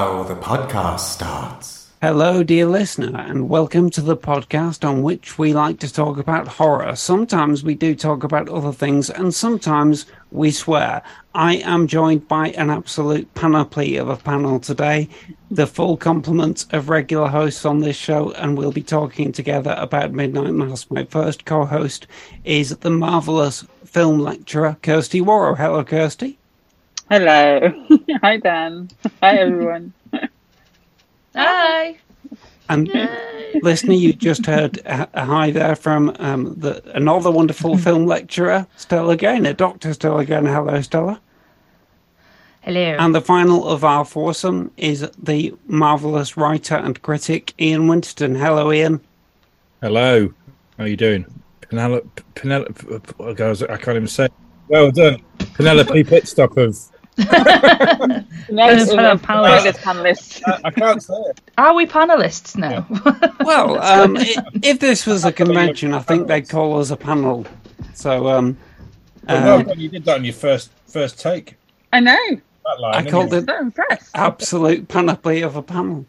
Now the podcast starts. Hello, dear listener, and welcome to the podcast on which we like to talk about horror. Sometimes we do talk about other things, and sometimes we swear. I am joined by an absolute panoply of a panel today, the full complement of regular hosts on this show, and we'll be talking together about Midnight Mass. My first co host is the marvelous film lecturer, Kirsty Warrow. Hello, Kirsty. Hello. Hi, Dan. Hi, everyone. Hi. And listener, you just heard a, a hi there from um, the, another wonderful film lecturer, Stella Gaynor, Dr. Stella Gaynor. Hello, Stella. Hello. And the final of our foursome is the marvelous writer and critic, Ian Winston. Hello, Ian. Hello. How are you doing? Penelope, Penelope, guys, I can't even say. Well done. Penelope Pitstop of. Next, fellow panelists. panelists. I, I can't say it. Are we panelists now? Well, um, i if this was a convention, I think they'd call us a panel. So um, Well, well um, done, you did that on your first first take. I know. Line, I called you? it So absolute panoply of a panel.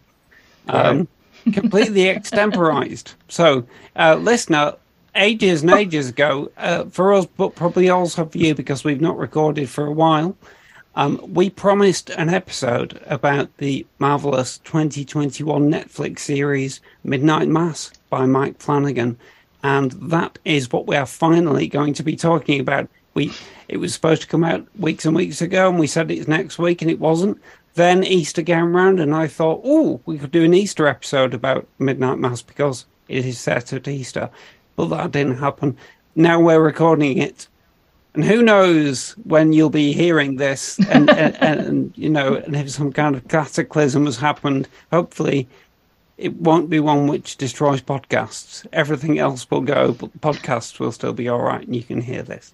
Um, completely extemporized. So, uh, listener, ages and ages ago, uh, for us, but probably also for you because we've not recorded for a while, um, we promised an episode about the marvelous 2021 Netflix series Midnight Mass by Mike Flanagan. And that is what we are finally going to be talking about. We it was supposed to come out weeks and weeks ago, and we said it's next week, and it wasn't. Then Easter came round, and I thought, oh, we could do an Easter episode about Midnight Mass because it is set at Easter. But that didn't happen. Now we're recording it, and who knows when you'll be hearing this, and, and, and you know, and if some kind of cataclysm has happened, hopefully it won't be one which destroys podcasts. Everything else will go, but podcasts will still be all right, and you can hear this.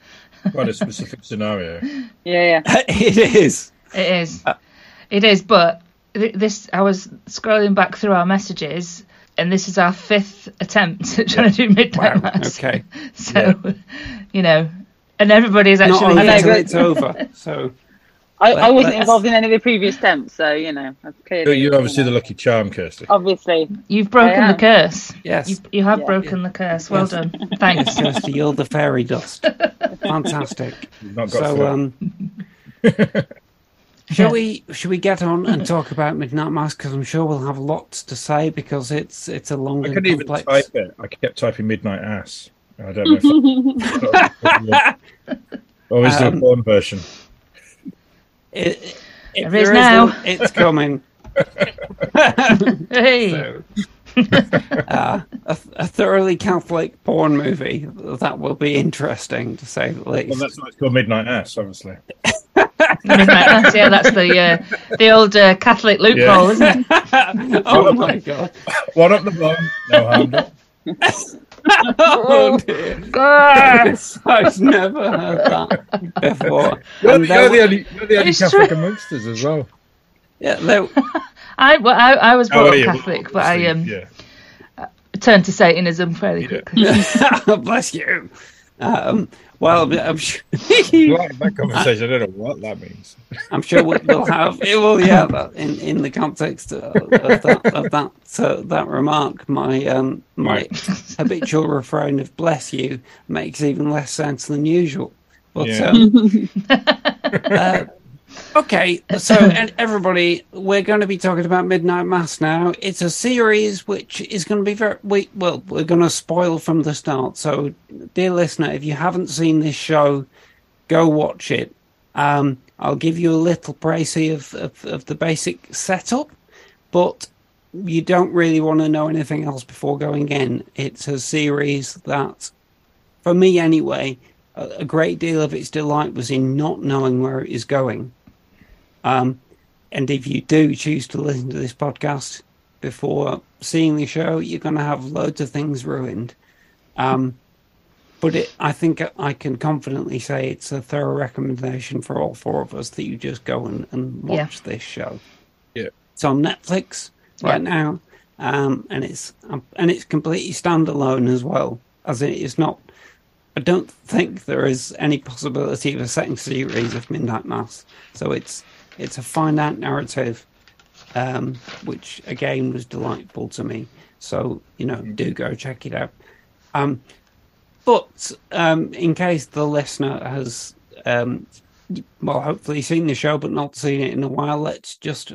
Quite a specific scenario. Yeah, yeah. it is. it is. Uh, it is, but this I was scrolling back through our messages and this is our fifth attempt at trying to do Midnight Wow. Mass. Okay. So, you know, and everybody's Not actually only know, until it's over. So I, I wasn't let's- involved in any of the previous attempts, so you know, I've But clearly. you're obviously the you know, lucky charm, Kirsty. Obviously, You've broken the curse. yes, You, you have Yeah. broken the curse. Well Yes. done. Thanks. Kirsty, you're the fairy dust. Fantastic. Not got So through. um, shall we shall we get on and talk about Midnight Mass? Because I'm sure we'll have lots to say because it's it's a long I couldn't even complex. type it. I kept typing midnight ass. I don't know if always do a Um, porn version. It, if There is there now. one, it's coming. Hey. So, uh, a, a thoroughly Catholic porn movie that will be interesting to say the least. Well, that's why it's called midnight ass, obviously. Midnight Mass. Yeah, that's the uh, the old uh, Catholic loophole, isn't it? oh my god! One up the bum, no harm done. Oh dear! Yes. I've never heard that before. You're, the, you're the only, you're the only Catholic true. amongst us as well. yeah, there, I, well, I I was Oh, brought up yeah, well, Catholic, but I um yeah. turned to Satanism fairly Yeah. quickly. bless you. Um, well, I'm sure, Like that conversation, I don't know what that means. I'm sure we'll we'll have it will yeah that in, in the context of, of that of that uh, that remark my um my habitual refrain of bless you makes even less sense than usual but Yeah. um, uh, okay so and everybody we're going to be talking about midnight mass now it's a series which is going to be very we well we're going to spoil from the start so dear listener if you haven't seen this show go watch it um, I'll give you a little précis of, of, of the basic setup, but you don't really want to know anything else before going in. It's a series that, for me anyway, a, a great deal of its delight was in not knowing where it is going. Um, and if you do choose to listen to this podcast before seeing the show, you're going to have loads of things ruined. Um, but it, I think I can confidently say it's a thorough recommendation for all four of us that you just go and, and watch this show. Yeah. It's on Netflix right now, um, and it's um, and it's completely standalone as well. As it is not, I don't think there is any possibility of a second series of Midnight Mass. So it's it's a finite narrative um, which again was delightful to me. So you know, do go check it out. Um, but um, in case the listener has, um, well, hopefully seen the show but not seen it in a while, let's just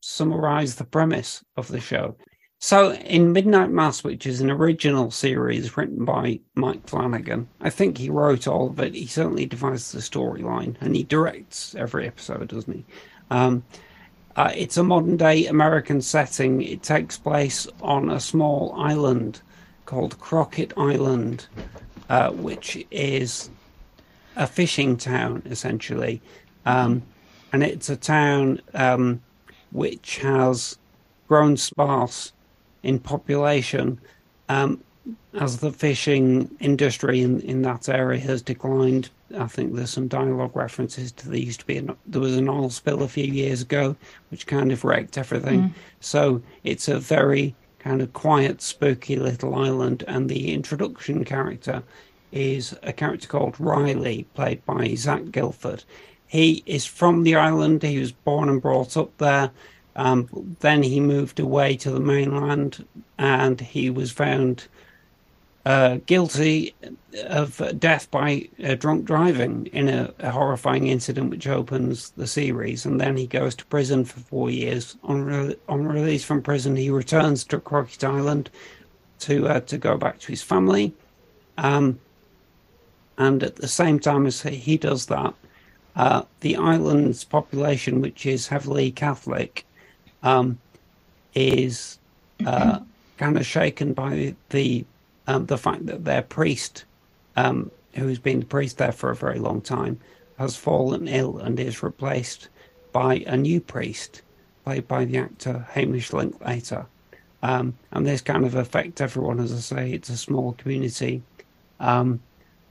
summarize the premise of the show. So, in Midnight Mass, which is an original series written by Mike Flanagan, I think he wrote all of it. He certainly devised the storyline and he directs every episode, doesn't he? Um, uh, it's a modern day American setting. It takes place on a small island called Crockett Island, uh, which is a fishing town, essentially. Um, and it's a town um, which has grown sparse in population um, as the fishing industry in, in that area has declined. I think there's some dialogue references to there used to be an, there was an oil spill a few years ago, which kind of wrecked everything. So it's a very kind of quiet, spooky little island, and the introduction character is a character called Riley, played by Zach Gilford. He is from the island. He was born and brought up there. Um, then he moved away to the mainland, and he was found uh, guilty of death by uh, drunk driving in a, a horrifying incident which opens the series. And then he goes to prison for four years. On, re- on release from prison, he returns to Crockett Island to uh, to go back to his family. Um, and at the same time as he does that, uh, the island's population, which is heavily Catholic, um, is uh, kind of shaken by the um, the fact that their priest, um, who's been the priest there for a very long time, has fallen ill and is replaced by a new priest, played by the actor Hamish Linklater. Um, and this kind of affects everyone, as I say, it's a small community. Um,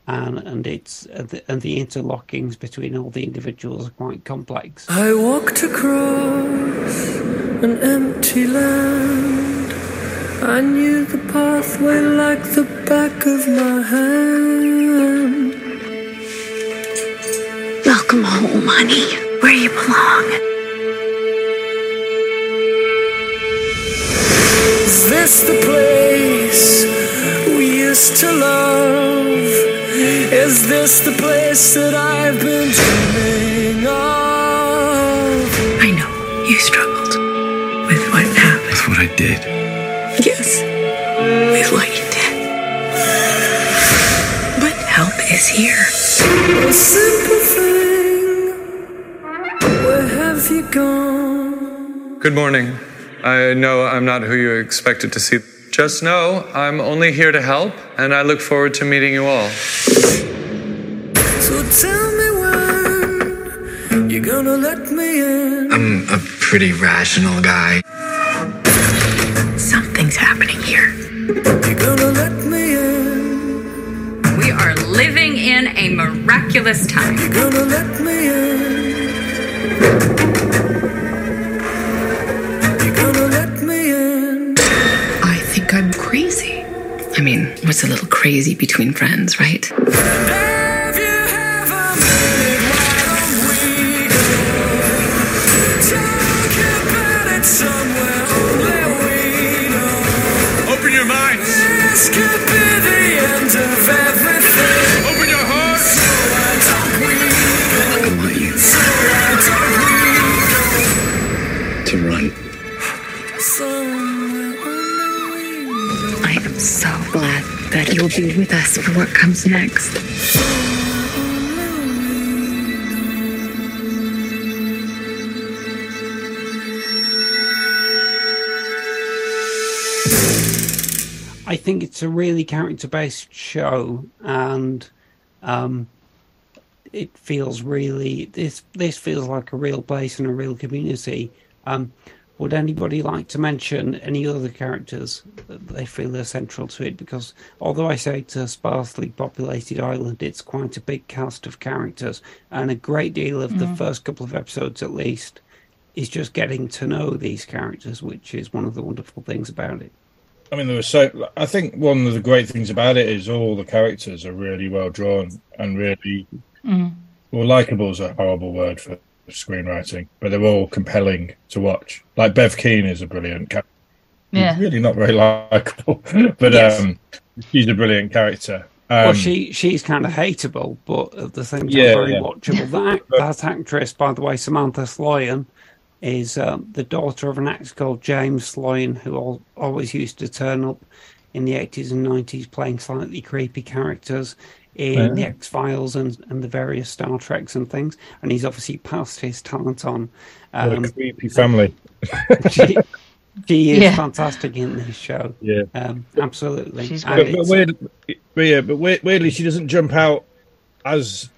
and, and it's uh, the, and the interlockings between all the individuals are quite complex. I walked across an empty land. I knew the pathway like the back of my hand. Welcome home, honey, where you belong. Is this the place we used to love? Is this the place that I've been dreaming of? I know you struggled with what happened. That's what I did. Yes, with what you did. But help is here. A simple thing. Where have you gone? Good morning. I know I'm not who you expected to see. Just know I'm only here to help, and I look forward to meeting you all. So tell me when you're gonna let me in. I'm a pretty rational guy. Something's happening here. You're gonna let me in. We are living in a miraculous time. You're gonna let me in. What's a little crazy between friends, right? With us for what comes next. I think it's a really character based show, and um, it feels really this this feels like a real place and a real community. Um, would anybody like to mention any other characters that they feel are central to it? Because although I say it's a sparsely populated island, it's quite a big cast of characters, and a great deal of the mm-hmm. first couple of episodes, at least, is just getting to know these characters, which is one of the wonderful things about it. I mean, there was so. I think one of the great things about it is all the characters are really well drawn and really mm-hmm. well likable is a horrible word for screenwriting, but they're all compelling to watch. Like Bev Keane is a brilliant character. Yeah. Really not very likable, but Yes. um, she's a brilliant character. well, Um, she she's kind of hateable, but at the same time Yeah, very yeah. watchable. That that actress, by the way, Samantha Sloyan, is um, the daughter of an actor called James Sloyan, who al- always used to turn up in the eighties and nineties playing slightly creepy characters in the X Files and, and the various Star Treks and things. And he's obviously passed his talent on. what Um, a creepy family. she, she is Yeah. fantastic in this show. Yeah. Um, absolutely. She's But, but, weird, but yeah, but weird, weirdly, she doesn't jump out as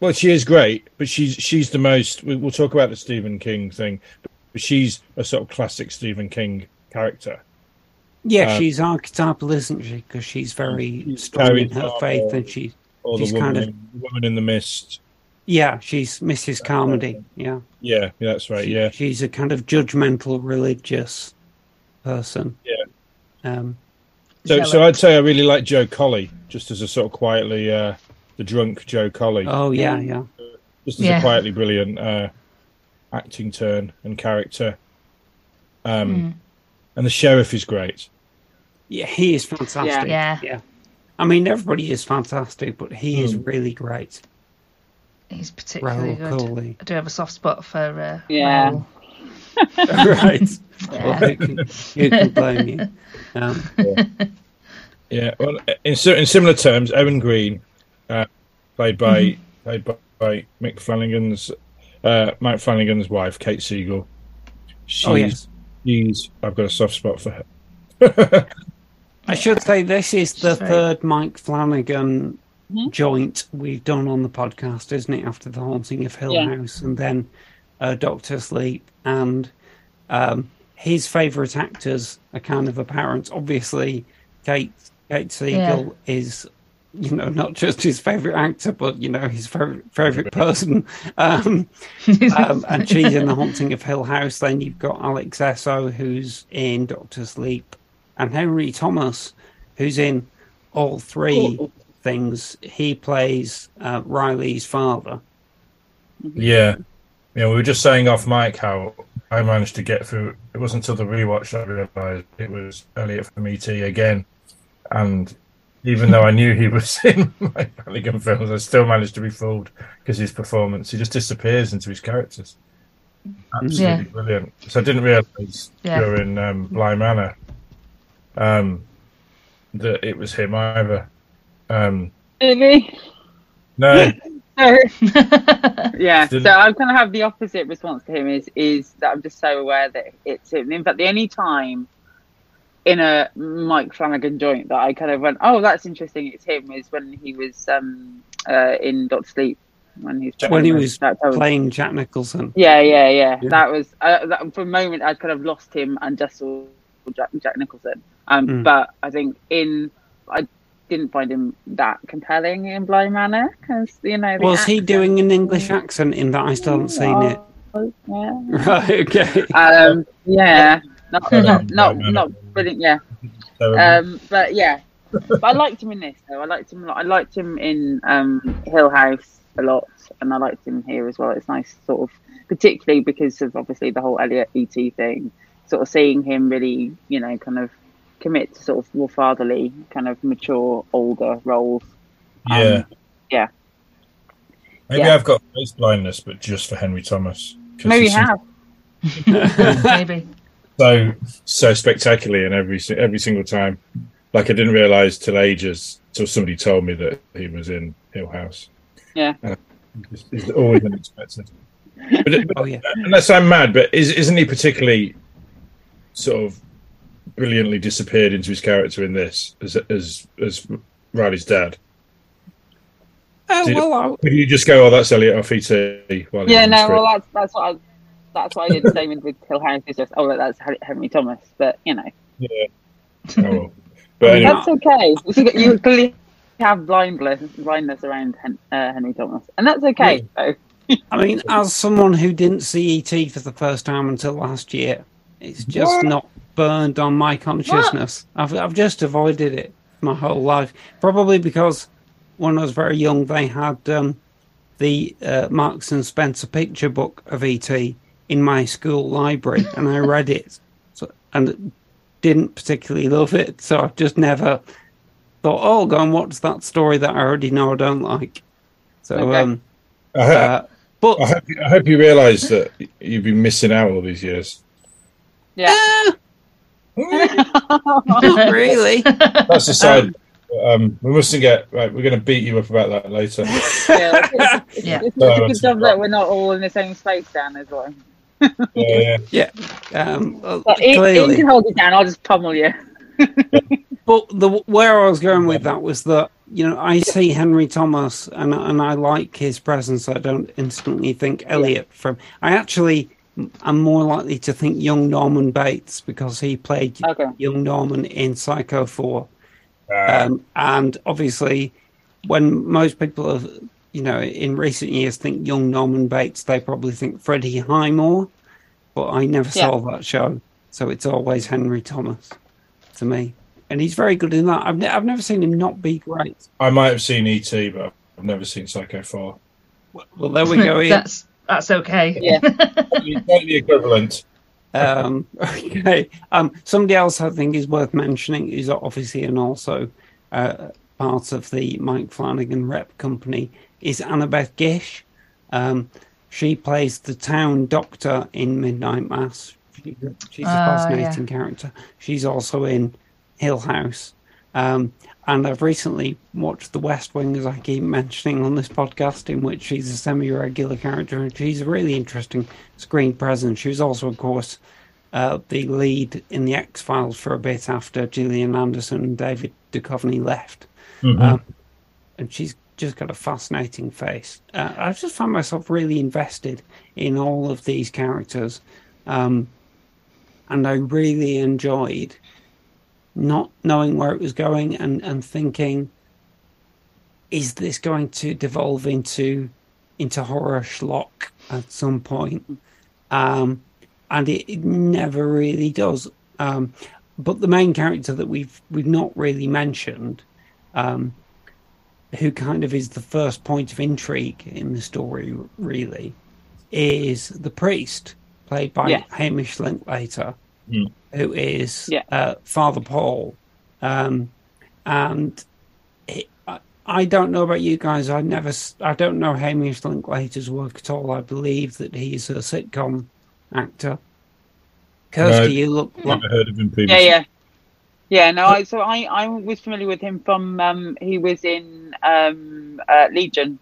well. She is great, but she's she's the most. We, we'll talk about the Stephen King thing, but she's a sort of classic Stephen King character. Yeah, Uh, she's archetypal, isn't she? Because she's very She's strong in her by- faith, and she, Or she's kind of, in, woman in the mist. yeah, she's Mrs. Carmody. Yeah, Yeah, yeah, that's right. She- Yeah, she's a kind of judgmental religious person. Yeah. Um, so so I'd say I really like Joe Collie, just as a sort of quietly uh, the drunk Joe Collie. oh yeah, yeah. just as Yeah. a quietly brilliant uh, acting turn and character. Um, Hmm. And the sheriff is great. Yeah, he is fantastic. Yeah. yeah. I mean, everybody is fantastic, but he is Hmm. really great. He's particularly Rahul good. Kohli. I do have a soft spot for uh, Yeah. Rahul. right. Well, Yeah. who can, who can blame you? Um, Yeah, well, in, in similar terms, Erin Greene, uh, played by Mm-hmm. played by, by Mick Flanagan's uh, Mike Flanagan's wife, Kate Siegel. She's, oh yes. she's I've got a soft spot for her. I should say this is the third Mike Flanagan Mhm. joint we've done on the podcast, isn't it? After the haunting of Hill Yeah. House, and then uh, Doctor Sleep, and um, his favourite actors are kind of apparent. Obviously, Kate Kate Siegel is, you know, not just his favourite actor, but you know his favourite favourite person. Um, um, and she's in the haunting of Hill House. Then you've got Alex Essoe, who's in Doctor Sleep, and Henry Thomas, who's in all three things. He plays uh, Riley's father. Yeah, yeah. We were just saying off mic how I managed to get through. It wasn't until the rewatch that I realised it was Elliot from ET again, and even though I knew he was in my Flanagan films, I still managed to be fooled because his performance he just disappears into his characters. Absolutely Yeah. brilliant. So I didn't realise Yeah. during um, Bly Manor um, that it was him either. Um, Really? no, So, yeah, so I kind of have the opposite response to him. Is is that I'm just so aware that it's him. In fact, the only time in a Mike Flanagan joint that I kind of went, "Oh, that's interesting," it's him. Is when he was um, uh, in Doctor Sleep when he was When he playing- was that- that was- playing Jack Nicholson. Yeah, yeah, yeah. Yeah. That was uh, that, for a moment I kind of lost him and just saw Jack, Jack Nicholson. Um, Mm. but I think in I didn't find him that compelling in Bly Manor because you know the Was he doing an English accent in that? I still haven't seen it. Yeah. Right, okay. Um, yeah, not Yeah. not not, Yeah. not brilliant. Yeah, um, but yeah, but I liked him in this though. I liked him. a lot. I liked him in um, Hill House a lot, and I liked him here as well. It's nice, sort of, particularly because of obviously the whole Elliot ET thing. Sort of seeing him really, you know, kind of commit to sort of more fatherly, kind of mature, older roles. yeah. um, yeah. Maybe Yeah. I've got face blindness, but just for Henry Thomas. Maybe he you have. Maybe. So so spectacularly and every every single time. Like I didn't realise till ages till somebody told me that he was in Hill House. Yeah. And it's, it's always unexpected. But, it- Oh yeah. unless I'm mad, but is, isn't he particularly sort of brilliantly disappeared into his character in this as as as Riley's dad? Uh, Did- well, I, you just go, "Oh, that's Elliot off ET"? While Yeah, no, well, that's that's what I that's why I did the same with Hill House. Is just oh, that's Henry Thomas, but you know. Yeah. Oh, well. But anyway, That's okay. You clearly have blindness, blindness around Hen- uh, Henry Thomas, and that's okay. So I mean, as someone who didn't see ET for the first time until last year, it's just What? not burned on my consciousness. I've I've just avoided it my whole life. Probably because when I was very young, they had um, the uh, Marks and Spencer picture book of ET in my school library, and I read it, so, and didn't particularly love it. So I've just never thought, "Oh, go and watch that story that I already know I don't like." So, Okay. um, I, ho- uh, but I, hope, I hope you realise that you've been missing out all these years. Yeah. not really. That's the side. Um, we mustn't get right. We're going to beat you up about that later. yeah, it's, Yeah. it's, it's a good job that we're not all in the same space down as well. Yeah, yeah. Yeah, um, well, But Ian, Ian can hold it down. I'll just pummel you. But the where I was going with that was that you know I see Henry Thomas and and I like his presence. I don't instantly think Elliot from. I actually am more likely to think young Norman Bates because he played Okay. young Norman in Psycho Four, Uh, um, and obviously when most people have you know in recent years think young Norman Bates, they probably think Freddie Highmore, but I never saw that show, so it's always Henry Thomas to me, and he's very good in that. I've ne- I've never seen him not be great. I might have seen ET, but I've never seen Psycho Four. Well, there we go. Ian. that's that's okay. Yeah. It's not the equivalent. Um, okay. Um, somebody else I think is worth mentioning is obviously and also uh, part of the Mike Flanagan rep company is Annabeth Gish. Um, she plays the town doctor in Midnight Mass. She, she's a Oh, fascinating character. She's also in Hill House. Um, and I've recently watched The West Wing, as I keep mentioning on this podcast, in which she's a semi regular character and she's a really interesting screen presence. She was also, of course, uh, the lead in The X Files for a bit after Gillian Anderson and David Duchovny left. Um, and she's just got a fascinating face. Uh, I just found myself really invested in all of these characters. Um, and I really enjoyed not knowing where it was going and, and thinking, is this going to devolve into into horror schlock at some point? Um, and it, it never really does. Um, but the main character that we've we've not really mentioned, um, who kind of is the first point of intrigue in the story, really, is the priest, played by. Hamish Linklater, Mm. Who is Yeah. uh, Father Paul. Um, and it, I, I don't know about you guys. I never, s- I don't know Hamish Linklater's work at all. I believe that he's a sitcom actor. Kirsty, No. you look like Never heard of him Yeah, previously. yeah. Yeah, no, I, so I, I was familiar with him from, um, he was in um, uh, Legion,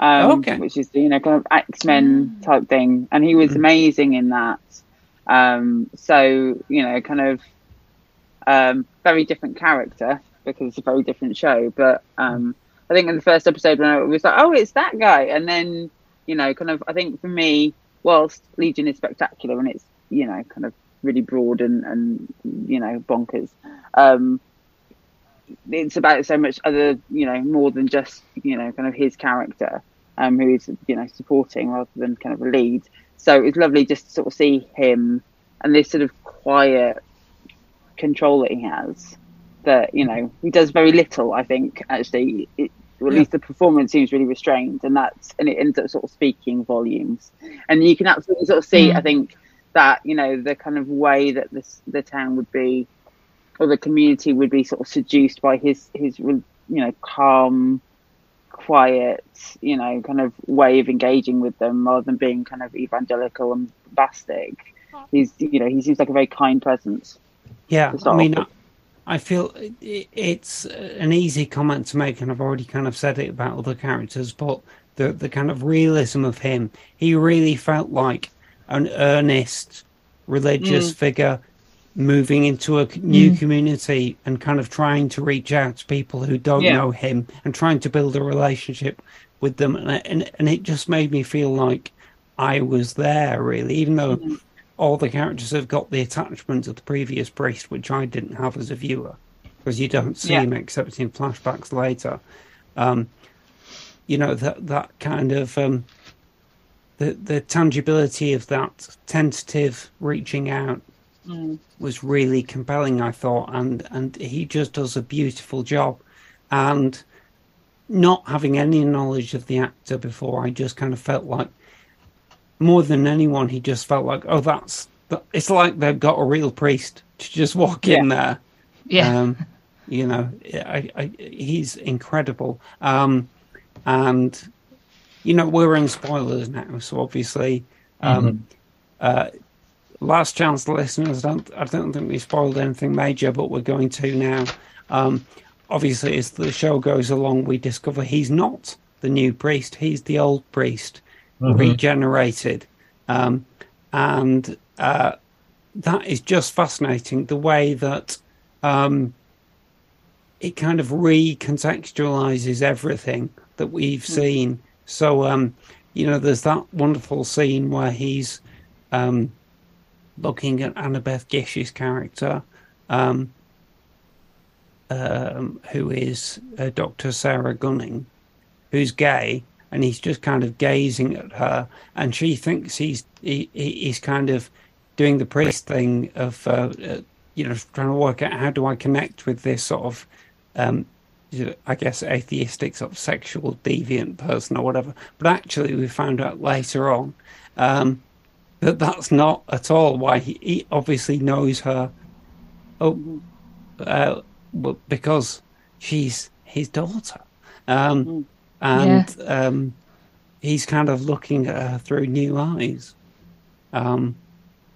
um, Okay. which is, you know, kind of X Men type thing. And he was amazing in that. Um, so, you know, kind of um, very different character because it's a very different show. But um, I think in the first episode, when I was like, oh, it's that guy. And then, you know, kind of, I think for me, whilst Legion is spectacular and it's, you know, kind of really broad and, and you know, bonkers, um, it's about so much other, you know, more than just, you know, kind of his character, um, who is, you know, supporting rather than kind of a lead. So it's lovely just to sort of see him and this sort of quiet control that he has that you know he does very little i think actually it, or at Yeah. least the performance seems really restrained and that's and it ends up sort of speaking volumes and you can absolutely sort of see Mm. i think that you know the kind of way that this the town would be or the community would be sort of seduced by his his you know calm quiet you know kind of way of engaging with them rather than being kind of evangelical and bombastic. He's you know he seems like a very kind presence. Yeah, I mean, I, I feel it's an easy comment to make, and I've already kind of said it about other characters, but the the kind of realism of him, he really felt like an earnest religious Mm. figure moving into a new community and kind of trying to reach out to people who don't Yeah. know him and trying to build a relationship with them, and and, and it just made me feel like I was there really, even though Mm-hmm. all the characters have got the attachment of the previous priest, which I didn't have as a viewer, because you don't see Yeah. him except in flashbacks later. Um, you know that that kind of um, the the tangibility of that tentative reaching out Mm. was really compelling. I thought, and and he just does a beautiful job. And not having any knowledge of the actor before, I just kind of felt like more than anyone, he just felt like, oh, that's that, it's like they've got a real priest to just walk in there. Yeah. Um, you know, I, I, he's incredible. Um, and you know, we're in spoilers now, so obviously, um, uh, last chance, listeners. Don't I don't think we spoiled anything major, but we're going to now. Um, obviously, as the show goes along, we discover he's not the new priest; he's the old priest, Mhm. regenerated, um, and uh, that is just fascinating. The way that um, it kind of recontextualizes everything that we've seen. So, um, you know, there's that wonderful scene where he's um, looking at Annabeth Gish's character, um, um, who is uh, Dr. Sarah Gunning, who's gay, and he's just kind of gazing at her, and she thinks he's he, he- he's kind of doing the priest thing of uh, uh, you know trying to work out how do I connect with this sort of um, I guess atheistic sort of sexual deviant person or whatever. But actually, we found out later on um, that that's not at all why he, he obviously knows her. Oh, uh, well, because she's his daughter, um, and um, he's kind of looking at her through new eyes, um,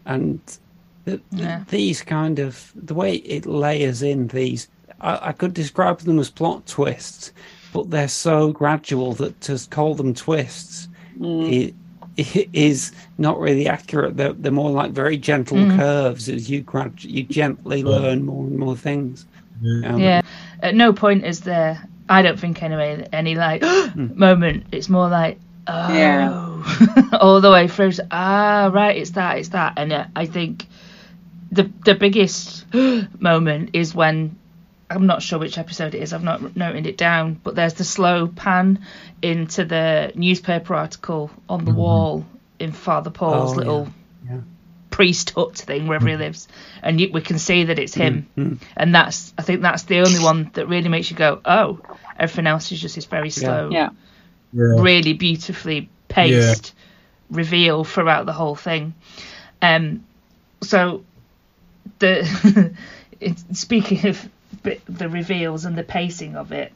and th- th- Yeah. these kind of the way it layers in these. I, I could describe them as plot twists, but they're so gradual that to call them twists i- i- is not really accurate. They're, they're more like very gentle Mm. curves as you grad- you gently learn more and more things. Um, Yeah. At no point is there, I don't think anyway, any like moment. It's more like, oh, Yeah. all the way through. Ah, right, it's that, it's that. And uh, I think the the biggest moment is when I'm not sure which episode it is. I've not noted it down, but there's the slow pan into the newspaper article on the wall in Father Paul's Oh, little yeah. priest hut thing wherever he lives, and you, we can see that it's him. Mm. And that's I think that's the only one that really makes you go, oh. Everything else is just this very slow, Yeah. Yeah. really beautifully paced reveal throughout the whole thing. Um, so the speaking of bit- the reveals and the pacing of it.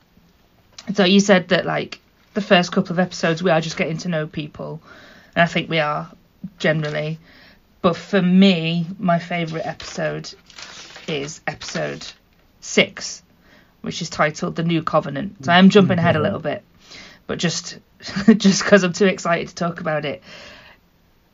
So you said that like the first couple of episodes we are just getting to know people, and I think we are generally. But for me, my favourite episode is episode six, which is titled "The New Covenant." So I'm jumping ahead a little bit, but just just because I'm too excited to talk about it.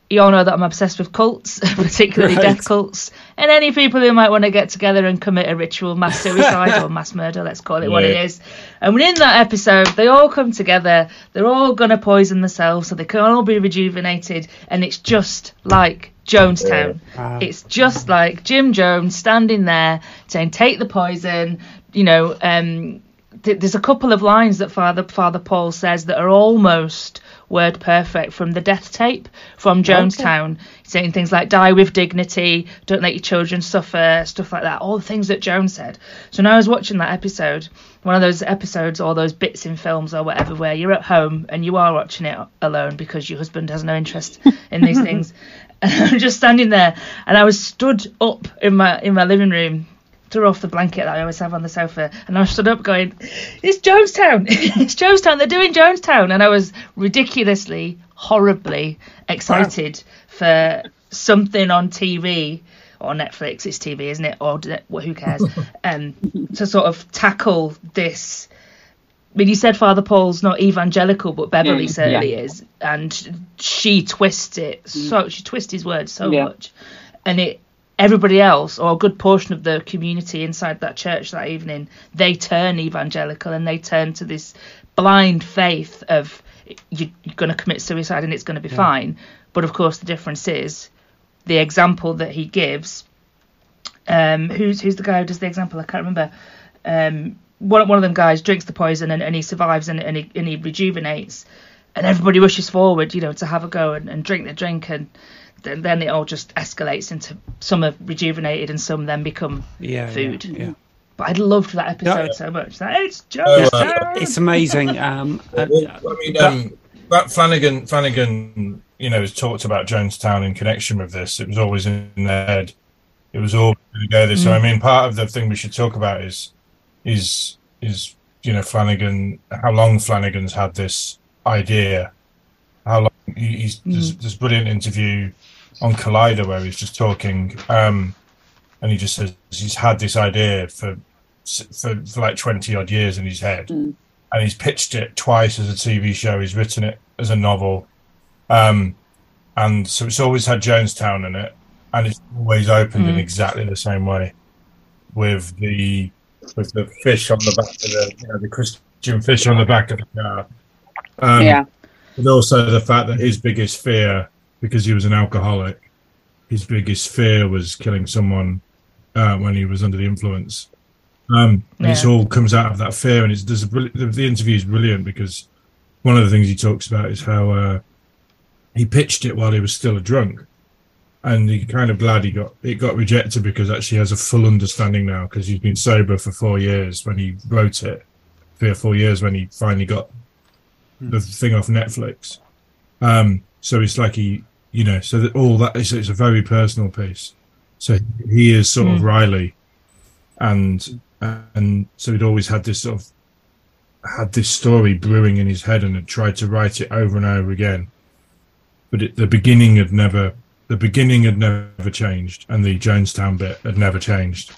You all know that I'm obsessed with cults, particularly Right. death cults, and any people who might want to get together and commit a ritual mass suicide or mass murder, let's call it what it is. And within that episode, they all come together. They're all going to poison themselves so they can all be rejuvenated. And it's just like Jonestown. Wow. It's just like Jim Jones standing there saying, "Take the poison." You know, um, th- there's a couple of lines that Father Father Paul says that are almost word perfect from the death tape from Jonestown, saying things like "Die with dignity," "Don't let your children suffer," stuff like that. All the things that Joan said. So when I was watching that episode, one of those episodes or those bits in films or whatever, where you're at home and you are watching it alone because your husband has no interest in these things. And I'm just standing there, and I was stood up in my in my living room, threw off the blanket that I always have on the sofa, and I stood up going, "It's Jonestown! it's Jonestown! They're doing Jonestown!" And I was ridiculously, horribly excited for something on TV or Netflix. It's TV, isn't it? Or well, who cares? um, to sort of tackle this. I mean, you said Father Paul's not evangelical, but Beverly Mm, certainly yeah. is, and she twists it so she twists his words so Yeah. much, and it everybody else or a good portion of the community inside that church that evening they turn evangelical and they turn to this blind faith of you, you're going to commit suicide and it's going to be fine. But of course, the difference is the example that he gives. Um, who's who's the guy who does the example? I can't remember. Um, one one of them guys drinks the poison and, and he survives and, and he and he rejuvenates, and everybody rushes forward, you know, to have a go and, and drink the drink, and then, then it all just escalates into some are rejuvenated and some then become Yeah, food. Yeah, But I loved that episode No. so much. That it's Oh, just uh, It's amazing. Um, Well, I mean, um, that Flanagan, Flanagan, you know, has talked about Jonestown in connection with this. It was always in their head. It was all going to go there. So, I mean, part of the thing we should talk about is, is, is you know, Flanagan, how long Flanagan's had this idea. How long he- he's there's this brilliant interview on Collider where he's just talking, um, and he just says he's had this idea for for, for like twenty odd years in his head and he's pitched it twice as a TV show. He's written it as a novel, um, and so it's always had Jonestown in it, and it's always opened in Mm. exactly the same way, with the with the fish on the back of the you know, the Christian fish on the back of the car. Um, yeah. but also the fact that his biggest fear, because he was an alcoholic, his biggest fear was killing someone uh, when he was under the influence. Um, and it's Yeah. all comes out of that fear, and it's there's a the, the interview is brilliant because one of the things he talks about is how uh, he pitched it while he was still a drunk, and he kind of glad he got it got rejected because actually has a full understanding now because he's been sober for four years when he wrote it, three or four years when he finally got the thing off Netflix. Um, so it's like he, you know, so that all that is it's a very personal piece. So he is sort of Mm. Riley, and and so he'd always had this sort of had this story brewing in his head and had tried to write it over and over again. But it, the beginning had never, the beginning had never changed, and the Jonestown bit had never changed.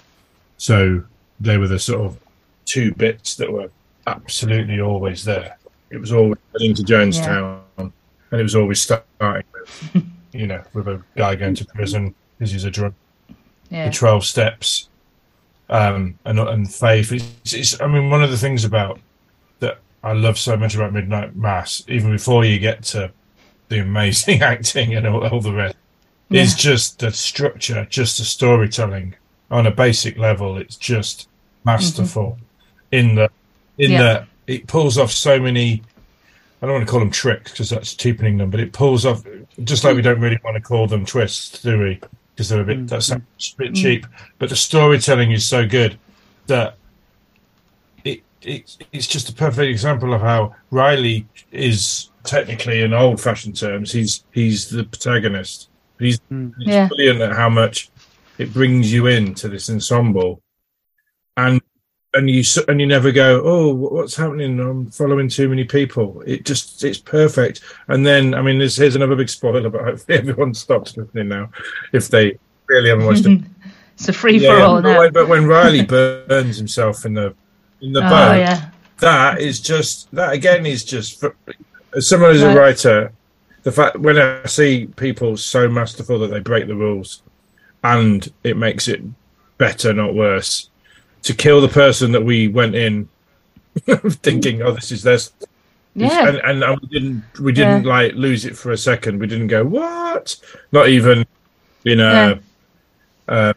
So they were the sort of two bits that were absolutely always there. It was always heading to Jonestown, and it was always starting with, you know, with a guy going to prison because he's a drunk yeah. the 12 steps um and and faith it's, it's i mean one of the things about that i love so much about midnight mass even before you get to the amazing acting and all, all the rest is just the structure just the storytelling on a basic level it's just masterful in the in Yeah. the it pulls off so many I don't want to call them tricks because that's cheapening them, but it pulls off just like we don't really want to call them twists, do we? Because they're a bit that's a bit mm. cheap. But the storytelling is so good that it, it it's just a perfect example of how Riley is technically in old fashioned terms, he's he's the protagonist. He's mm. it's Yeah. brilliant at how much it brings you into this ensemble, and and you and you never go, oh, what's happening? I'm following too many people. It just it's perfect. And then I mean, this here's another big spoiler, but hopefully everyone stops listening now if they really haven't watched it. It's a free for all but, now. when, but when Riley burns himself in the in the Oh boat, yeah. that is just that again is just for, as someone as a writer the fact when i see people so masterful that they break the rules and it makes it better not worse to kill the person that we went in thinking oh this is this Yeah. and, and, we didn't we didn't Yeah. like lose it for a second we didn't go what not even you know uh,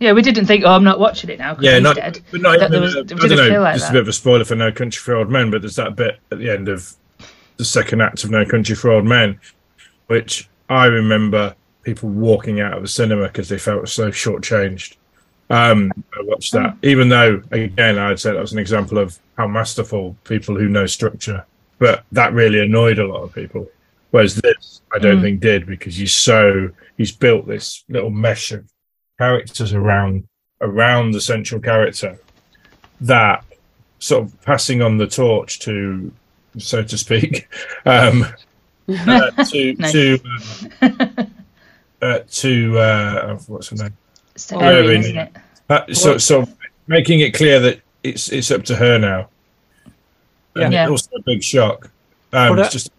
Yeah, we didn't think, oh, I'm not watching it now because yeah, he's not, dead. but not That even, was- I don't know, like just that. a bit of a spoiler for No Country for Old Men, but there's that bit at the end of the second act of No Country for Old Men, which I remember people walking out of the cinema because they felt so shortchanged. Um, I watched that, even though again I'd say that was an example of how masterful people who know structure, but that really annoyed a lot of people. Whereas this, I don't Mm. think did because he's so he's built this little mesh of characters around around the central character that sort of passing on the torch to so to speak um uh, to Nice. to uh, to uh what's her name It's Oh, Erin, Erin, isn't it? uh, so so making it clear that it's it's up to her now and Yeah. it's also a big shock um But, uh, it's just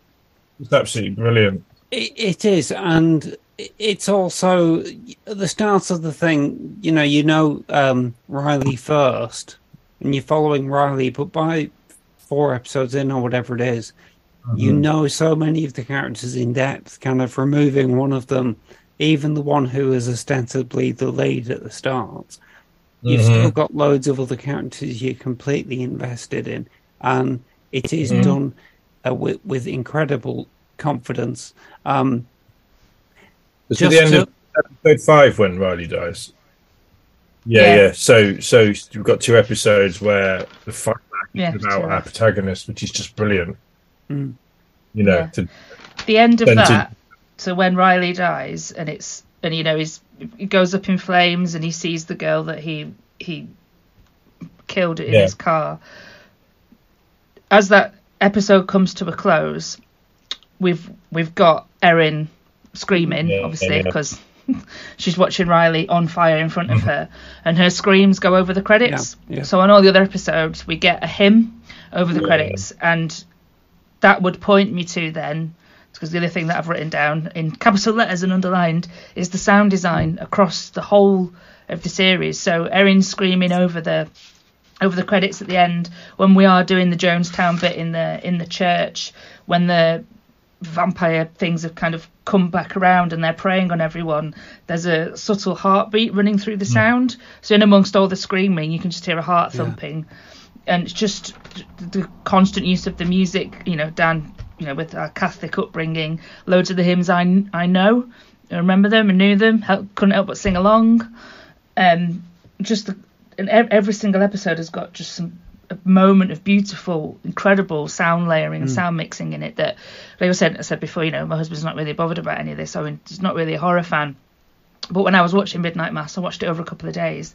it's absolutely brilliant It, it is, and it's also at the start of the thing. You know, you know um, Riley first, and you're following Riley, but by four episodes in or whatever it is, you know so many of the characters in depth. Kind of removing one of them, even the one who is ostensibly the lead at the start. You've Mhm. still got loads of other characters you're completely invested in, and it is Mhm. done uh, with, with incredible confidence. Um, it's at just the end to- of episode five when riley dies Yeah, Yeah. yeah. So, so we've got two episodes where the fight Yeah, is about two. our protagonist, which is just brilliant. Mm. You know, Yeah. to, the end of Then to- that so when riley dies and it's and you know he's he goes up in flames and he sees the girl that he he killed in Yeah. his car as that episode comes to a close we've we've got erin screaming Yeah, obviously yeah. because she's watching riley on fire in front of mm-hmm. her and her screams go over the credits Yeah, yeah. so on all the other episodes we get a hymn over the Yeah. credits and that would point me to then because the other thing that I've written down in capital letters and underlined is the sound design across the whole of the series. So Erin screaming over the over the credits at the end when we are doing the Jonestown bit in the in the church when the vampire things have kind of come back around and they're preying on everyone there's a subtle heartbeat running through the hmm. sound. So in amongst all the screaming you can just hear a heart thumping. And it's just the constant use of the music you know dan you know with our catholic upbringing. Loads of the hymns i, I know I remember them and knew them help, couldn't help but sing along. Um just the, and every single episode has got just some a moment of beautiful incredible sound layering and sound mixing in it that like i said i said before you know my husband's not really bothered about any of this i mean he's not really a horror fan. But when i was watching midnight mass i watched it over a couple of days.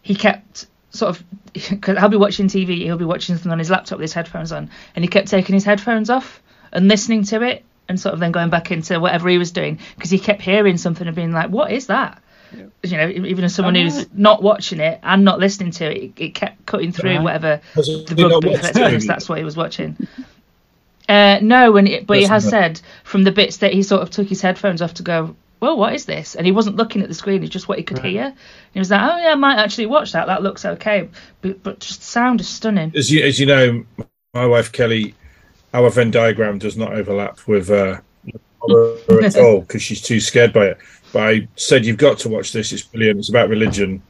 He kept sort of because I'll be watching TV, he'll be watching something on his laptop with his headphones on, and he kept taking his headphones off and listening to it, and sort of then going back into whatever he was doing because he kept hearing something and being like, "What is that?" You know, even as someone Oh, who's right. not watching it and not listening to it, it, it kept cutting through Right. whatever the rugby. watched Let's the be honest, movie? that's what he was watching. Uh, no, and it, but he has Doesn't said from the bits that he sort of took his headphones off to go, well, what is this? And he wasn't looking at the screen; it's just what he could hear. And he was like, oh yeah, I might actually watch that. That looks okay, but, but just sound is stunning. as you as you know, my wife Kelly, our Venn diagram does not overlap with uh, at all because she's too scared by it. But I said you've got to watch this. It's brilliant. It's about religion.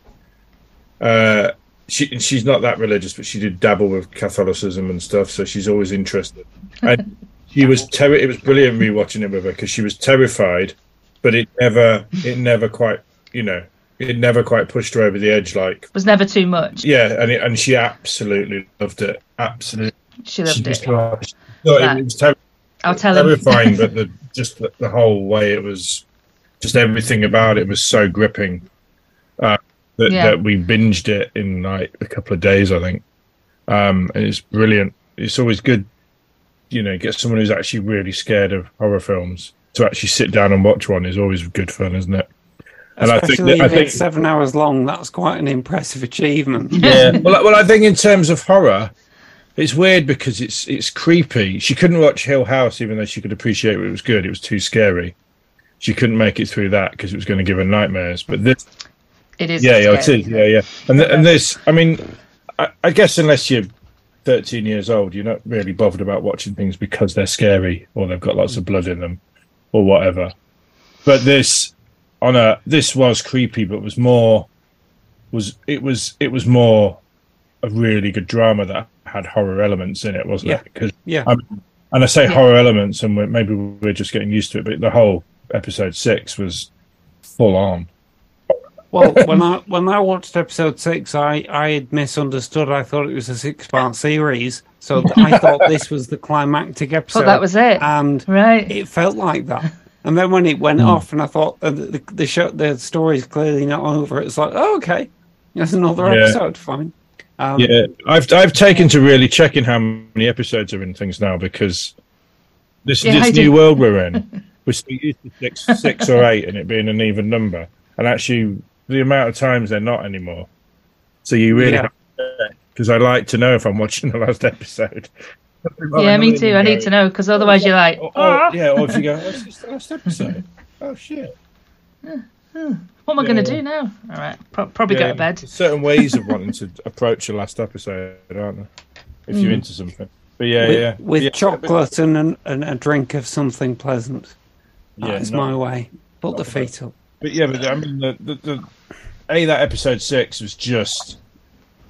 Uh, she and she's not that religious, but she did dabble with Catholicism and stuff, so she's always interested. And she was ter- It was brilliant rewatching it with her because she was terrified, but it never, it never quite, you know, it never quite pushed her over the edge. Like, it was never too much. yeah, and it, and she absolutely loved it. Absolutely. She loved She it. loved- no, Right. it was ter- I'll tell him. terrifying, but the just the, the whole way it was, just everything about it was so gripping. Uh, that, Yeah. that we binged it in like a couple of days, I think. Um, and it's brilliant. It's always good, you know, get someone who's actually really scared of horror films to actually sit down and watch one is always good fun, isn't it? And I think that- I think it's seven hours long. That's quite an impressive achievement. yeah. well, well, I think in terms of horror, it's weird because it's it's creepy. She couldn't watch Hill House, even though she could appreciate it was good. It was too scary. She couldn't make it through that because it was going to give her nightmares. But this, It is. yeah, yeah, it is, yeah, yeah. And th- and this, I mean, I, I guess unless you're 13 years old, you're not really bothered about watching things because they're scary or they've got lots of blood in them or whatever. But this, on a this was creepy, but was more was it was it was more a really good drama that had horror elements in it, wasn't Yeah. it? Because Yeah. um, and I say Yeah. horror elements, and we're, maybe we're just getting used to it, but the whole episode six was full on. Well, when I when I watched episode six, I I had misunderstood. I thought it was a six part series, so I thought this was the climactic episode. Thought that was it. and Right. it felt like that. And then when it went off, and I thought uh, the the show the story's clearly not over. It's like, oh, okay, there's another Yeah. episode. Fine. Um, Yeah, I've I've taken to really checking how many episodes are in things now because this Yeah, this new world we're in, we're so used to six six or eight and it being an even number, and actually the amount of times they're not anymore. So you really Yeah. because I like to know if I'm watching the last episode. Yeah, me too. I need to know because otherwise you're like, oh, "Ah, or, yeah, or if you go, oh, it's the last episode. Oh shit! Hmm. what am I going to do now? All right, pro- probably Yeah, go to bed. Certain ways of wanting to approach the last episode, aren't there? If you're hmm. into something. But yeah, with, yeah, with yeah. chocolate and, an, and a drink of something pleasant. Yeah, That's not- my way. Put the feet up. But yeah, but I mean, the, the, the a that episode six was just,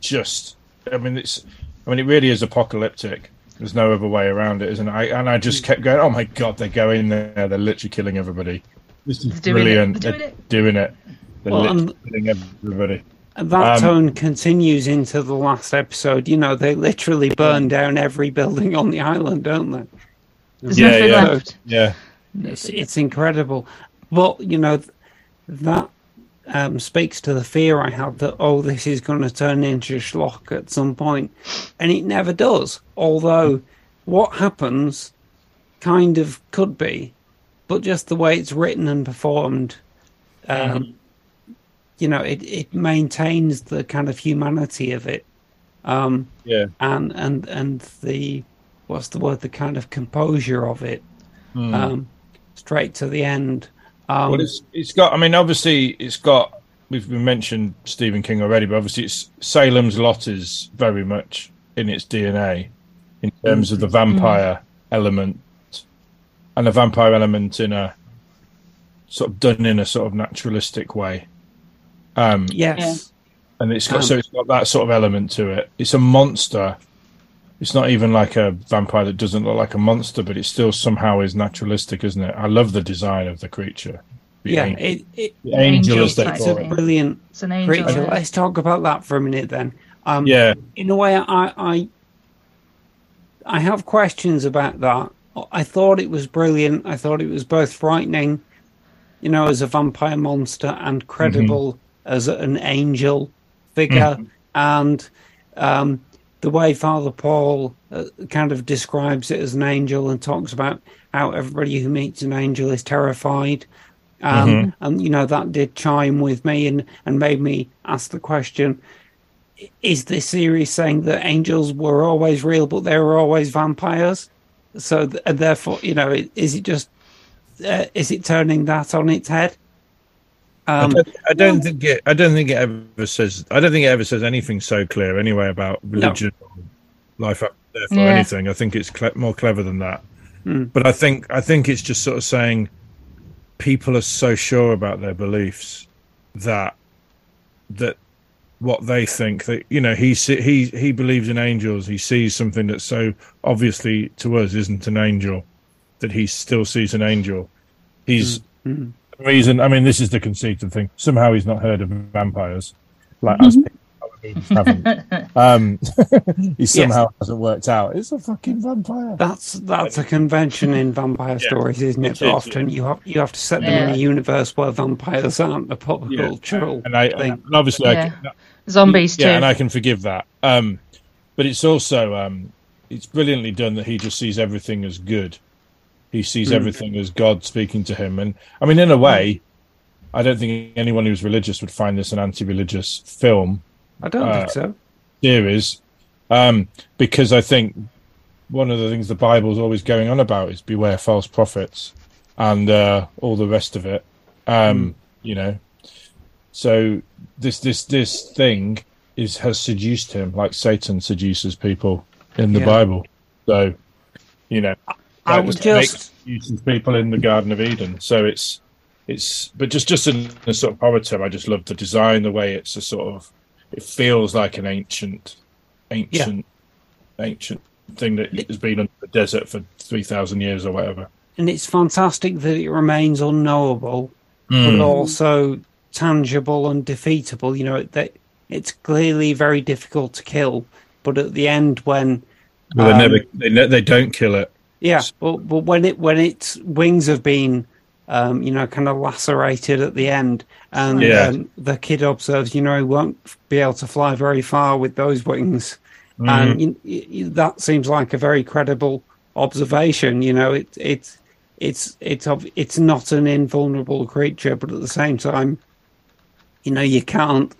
just. I mean, it's. I mean, it really is apocalyptic. There's no other way around it, isn't it? I, and I just hmm. kept going. Oh my god, they're going there. They're literally killing everybody. This is doing brilliant. They're doing it. doing it. They're Well, literally and- killing everybody. that Um, tone continues into the last episode. You know, they literally burn down every building on the island, don't they? There's Yeah, nothing yeah. left. Yeah. It's, it's incredible. But, you know, that um, speaks to the fear I have that, oh, this is going to turn into schlock at some point. And it never does. Although what happens kind of could be. But just the way it's written and performed, um, you know, it, it maintains the kind of humanity of it. Um, Yeah. and and and the what's the word the kind of composure of it um straight to the end um Well, it's it's got. I mean, obviously, it's got. We've mentioned Stephen King already, but obviously, it's Salem's Lot is very much in its DNA in terms of the vampire element, and the vampire element in a sort of done in a sort of naturalistic way. Um, yes and it's got Um, so it's got that sort of element to it. It's a monster. It's not even like a vampire that doesn't look like a monster, but it still somehow is naturalistic, isn't it? I love the design of the creature. The yeah angel, it, it the angel, Angel as it's a it. brilliant It's an angel. creature yeah. let's talk about that for a minute then um Yeah, in a way i i i have questions about that i thought it was brilliant. I thought it was both frightening you know as a vampire monster and credible as an angel figure. And um the way father paul uh, kind of describes it as an angel and talks about how everybody who meets an angel is terrified. Um, and you know that did chime with me and and made me ask the question is this series saying that angels were always real but they were always vampires so th- and therefore you know is it just uh, is it turning that on its head I um don't, I don't think it. I don't think it ever says. I don't think it ever says anything so clear anyway about religion, or life up there for Yeah. anything. I think it's cle- more clever than that. Hmm. But I think I think it's just sort of saying people are so sure about their beliefs that that what they think that you know he he he believes in angels. He sees something that's so obviously to us isn't an angel that he still sees an angel. He's mm, reason. I mean, this is the conceited thing. Somehow he's not heard of vampires, like us Mm-hmm. haven't. Um, he somehow hasn't worked out. It's a fucking vampire. that's that's a convention in vampire stories isn't it It that is, often you have you have to set them in a universe where vampires aren't a pop Yeah. cultural And I and obviously I Yeah. Zombies too. yeah, and I can forgive that. Um, but it's also um, it's brilliantly done that he just sees everything as good. He sees Mm. everything as God speaking to him, and I mean, in a way, I don't think anyone who's religious would find this an anti-religious film. i don't uh, think so series um, because I think one of the things the Bible's always going on about is beware false prophets and uh, all the rest of it. Um, You know, so this this this thing is has seduced him like Satan seduces people in the Yeah. Bible. So you know, I would just seduces people in the Garden of Eden. So it's it's but just just in a sort of horror term, I just love the design, the way it's a sort of it feels like an ancient, ancient, ancient thing that has been in the desert for three thousand years or whatever. and it's fantastic that it remains unknowable, Hmm. but also tangible and defeatable. You know, that it's clearly very difficult to kill, but at the end, when they um, never, they ne- they don't kill it. yeah, but but when it when its wings have been, um, you know, kind of lacerated at the end, and Yeah. um, the kid observes, you know, he won't be able to fly very far with those wings, Mm. and you, you, that seems like a very credible observation. You know, it it's it's it's it's not an invulnerable creature, but at the same time, you know, you can't.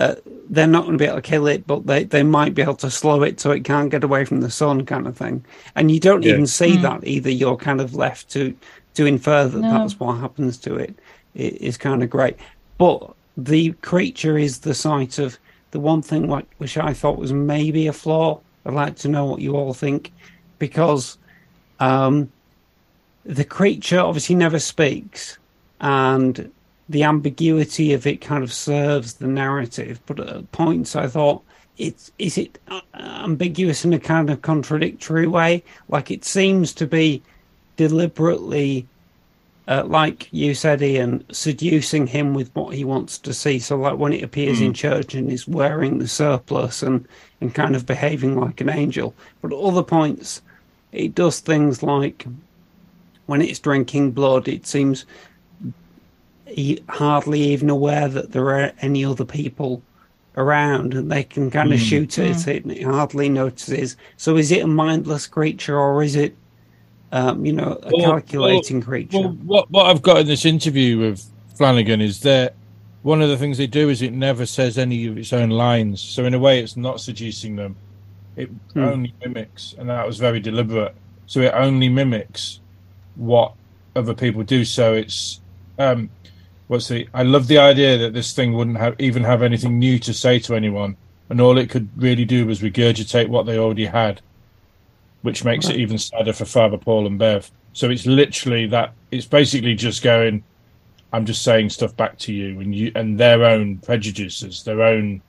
Uh, they're not going to be able to kill it, but they, they might be able to slow it so it can't get away from the sun, kind of thing. And you don't Yeah. even see that either. You're kind of left to to infer that No. that's what happens to it. It is kind of great, but the creature is the site of the one thing what, which I thought was maybe a flaw. I'd like to know what you all think, because um, the creature obviously never speaks, and the ambiguity of it kind of serves the narrative. But at points, I thought, it's is it uh, ambiguous in a kind of contradictory way? Like it seems to be deliberately uh, like you said, Ian, seducing him with what he wants to see. So, like when it appears in church and is wearing the surplice and, and kind of behaving like an angel. But at other points, it does things like when it's drinking blood, it seems hardly even aware that there are any other people around and they can kind of shoot at it and it hardly notices. So is it a mindless creature or is it, um, you know, a Well, calculating creature? Well, what what I've got in this interview with Flanagan is that one of the things they do is it never says any of its own lines. So in a way, it's not seducing them. It Hmm. only mimics, and that was very deliberate. So it only mimics what other people do. So it's um, what's the? I love the idea that this thing wouldn't have even have anything new to say to anyone, and all it could really do was regurgitate what they already had which makes it even sadder for Father Paul and Bev. So it's literally that. It's basically just going. I'm just saying stuff back to you, and you and their own prejudices, their own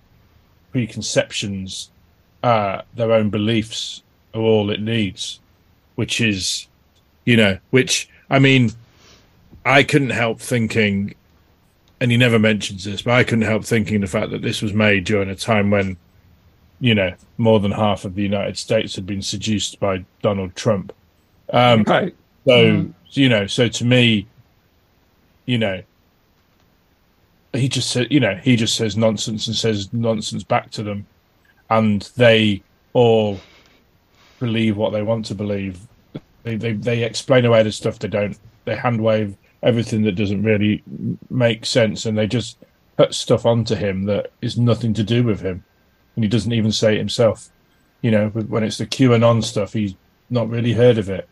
preconceptions, uh, their own beliefs are all it needs. Which is, you know, which I mean, I couldn't help thinking, and he never mentions this, but I couldn't help thinking the fact that this was made during a time when you know, more than half of the United States had been seduced by Donald Trump. Um, Right. So, you know, so to me, you know, he just said, you know, he just says nonsense and says nonsense back to them, and they all believe what they want to believe. They they they explain away the stuff they don't. They hand wave everything that doesn't really make sense, and they just put stuff onto him that is nothing to do with him and he doesn't even say it himself. You know, when it's the QAnon stuff, he's not really heard of it,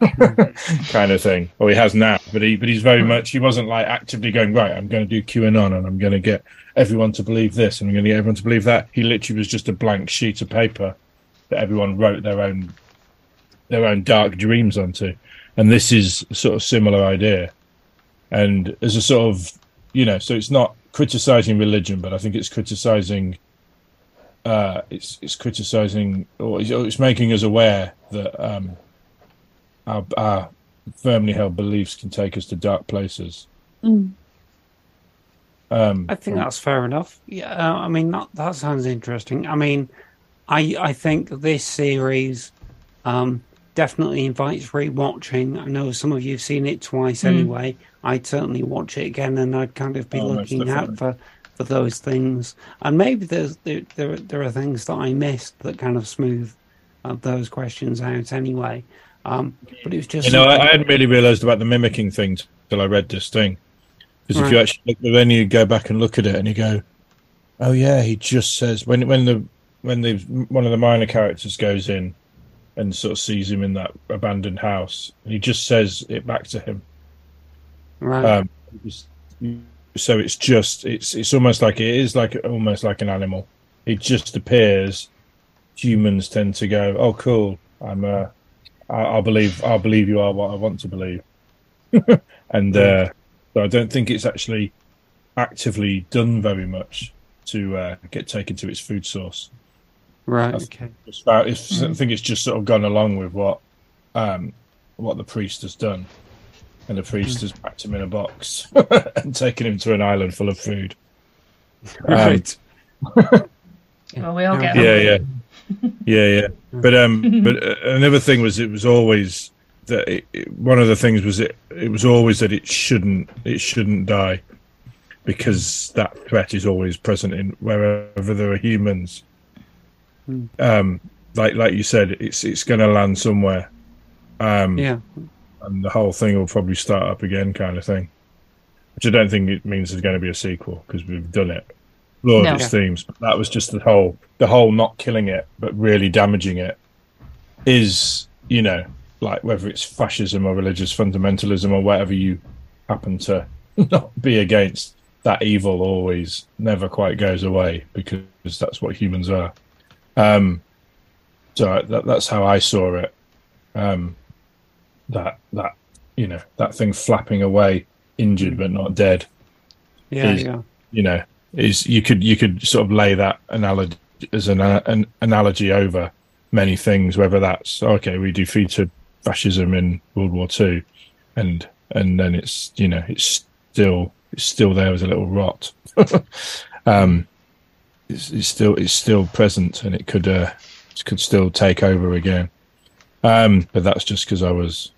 kind of thing. Or he has now, but he but he's very hmm. much he wasn't like actively going right. I'm going to do QAnon and I'm going to get everyone to believe this and I'm going to get everyone to believe that. He literally was just a blank sheet of paper that everyone wrote their own their own dark dreams onto, and this is sort of similar idea. And as a sort of you know, so it's not criticizing religion, but I think it's criticizing uh, it's it's criticizing or it's, or it's making us aware that um, our, our firmly held beliefs can take us to dark places. Mm. Um, I think that's fair enough. Yeah, uh, I mean that that sounds interesting. I mean, I I think this series um, definitely invites rewatching. I know some of you've seen it twice Mm. anyway. I'd certainly watch it again, and I'd kind of be Oh, looking out for for those things. And maybe there's there there, there are things that I missed that kind of smooth uh, those questions out anyway. Um, but it was just you know, I, I hadn't really realized about the mimicking thing till I read this thing. Because if you actually look, then you go back and look at it and you go, "Oh yeah, he just says when when the when the one of the minor characters goes in and sort of sees him in that abandoned house, and he just says it back to him." right. Um, so it's just it's it's almost like it is like almost like an animal. It just appears. Humans tend to go, "Oh, cool. I'm uh, I- I'll believe I'll believe you are what I want to believe," and uh, so I don't think it's actually actively done very much to uh, get taken to its food source. Right. I Okay. It's about, it's, I think it's just sort of gone along with what um, what the priest has done, and the priest has packed him in a box and taken him to an island full of food. Um, Right. Well, we all get yeah, hungry. yeah, yeah, yeah. But um, but uh, another thing was it was always that it, it- one of the things was it it was always that it shouldn't it shouldn't die because that threat is always present in wherever there are humans. Um, like like you said, it's it's going to land somewhere. Um, Yeah. and the whole thing will probably start up again, kind of thing. Which I don't think it means there's going to be a sequel because we've done it. Lord No. its themes. But that was just the whole the whole not killing it but really damaging it is you know like whether it's fascism or religious fundamentalism or whatever you happen to not be against that evil always never quite goes away because that's what humans are um so that, that's how i saw it um that that you know that thing flapping away injured but not dead Yeah. is- Yeah. you know is you could you could sort of lay that analogy as an, an analogy over many things whether that's okay we defeated fascism in world war two and and then it's you know it's still it's still there as a little rot. um, it's, it's still it's still present, and it could uh, it could still take over again. Um, but that's just because I was,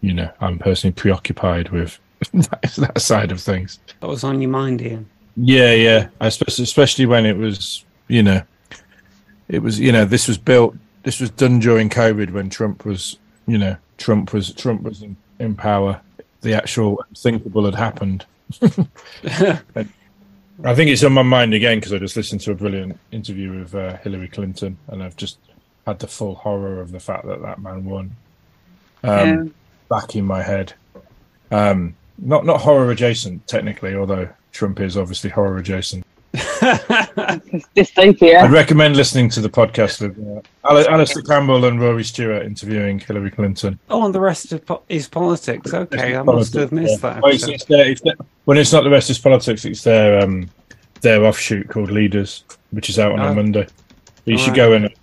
you know, I'm personally preoccupied with that, that side of things. That was on your mind, Ian. Yeah, yeah. Especially, especially when it was, you know, it was, you know, this was built, this was done during COVID when Trump was, you know, Trump was Trump was in, in power. The actual unthinkable had happened. I think it's on my mind again because I just listened to a brilliant interview with uh, Hillary Clinton, and I've just had the full horror of the fact that that man won um, Yeah. back in my head. Um, not not horror adjacent technically, although Trump is obviously horror adjacent. Dystopia. I'd recommend listening to the podcast with uh, Al- Alastair Campbell and Rory Stewart interviewing Hillary Clinton. Oh, and the rest of po- is politics. Okay, I must have missed Yeah. that. Well, it's, it's their, it's their, when it's not the rest is politics, it's their um, their offshoot called Leaders, which is out on Oh. a Monday. You should Alright. go and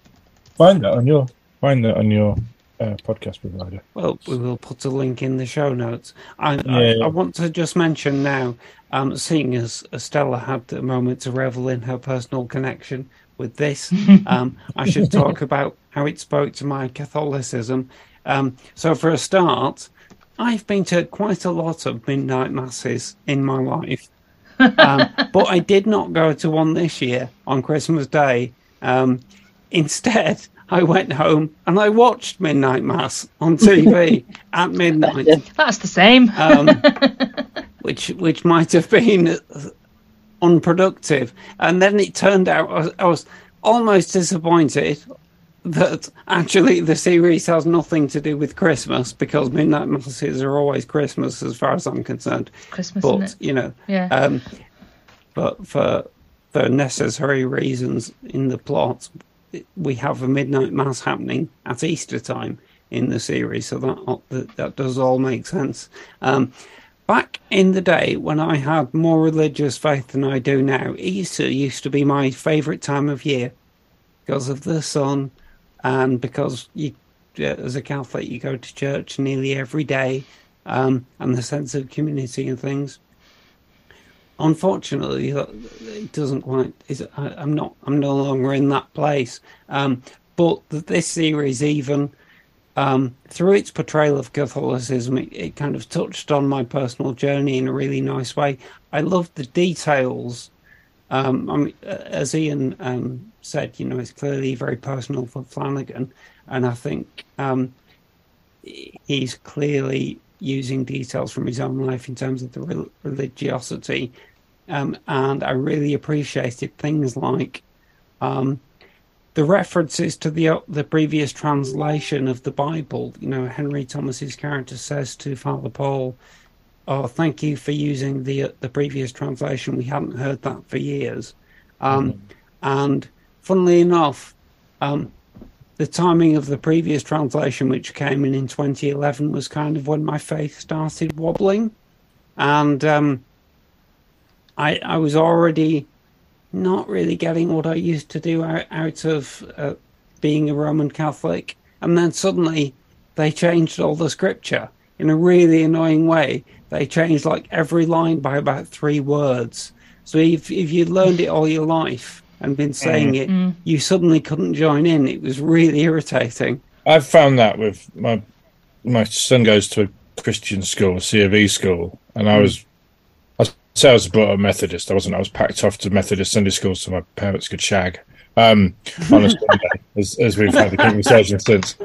find that on your find that on your uh, podcast provider. Well, we will put a link in the show notes. I, Yeah. I, I want to just mention now, um, seeing as Stella had a moment to revel in her personal connection with this, um, I should talk about how it spoke to my Catholicism. Um, so, for a start, I've been to quite a lot of midnight masses in my life, um, but I did not go to one this year on Christmas Day. Um, instead, I went home and I watched Midnight Mass on TV at midnight, That's the same. um, which which might have been unproductive. And then it turned out I was, I was almost disappointed that actually the series has nothing to do with Christmas because Midnight Masses are always Christmas as far as I'm concerned. Christmas, but you know, Yeah. um, but for for necessary reasons in the plot, we have a midnight mass happening at Easter time in the series, so that that, that does all make sense. Um, back in the day when I had more religious faith than I do now, Easter used to be my favourite time of year because of the sun and because you, uh, as a Catholic, you go to church nearly every day um, and the sense of community and things unfortunately it doesn't quite is I, i'm not i'm no longer in that place. Um but th- this series even um through its portrayal of catholicism it, it kind of touched on my personal journey in a really nice way. I loved the details. Um i mean as ian um said you know it's clearly very personal for flanagan and i think um he's clearly using details from his own life in terms of the rel- religiosity. Um, and I really appreciated things like um, the references to the the previous translation of the Bible. You know, Henry Thomas's character says to Father Paul, "Oh, thank you for using the the previous translation. We hadn't heard that for years." Um, And funnily enough, um, the timing of the previous translation, which came in in 2011, was kind of when my faith started wobbling, and um, I I was already not really getting what I used to do out, out of uh, being a Roman Catholic, and then suddenly they changed all the scripture in a really annoying way. They changed like every line by about three words. So if if you'd learned it all your life and been saying it, Mm. you suddenly couldn't join in. It was really irritating. I've found that with my my son goes to a Christian school, C of E school, and I was I say I was brought up Methodist. I wasn't. I was packed off to Methodist Sunday school so my parents could shag um, on a Sunday, as, as we've had the conversation since.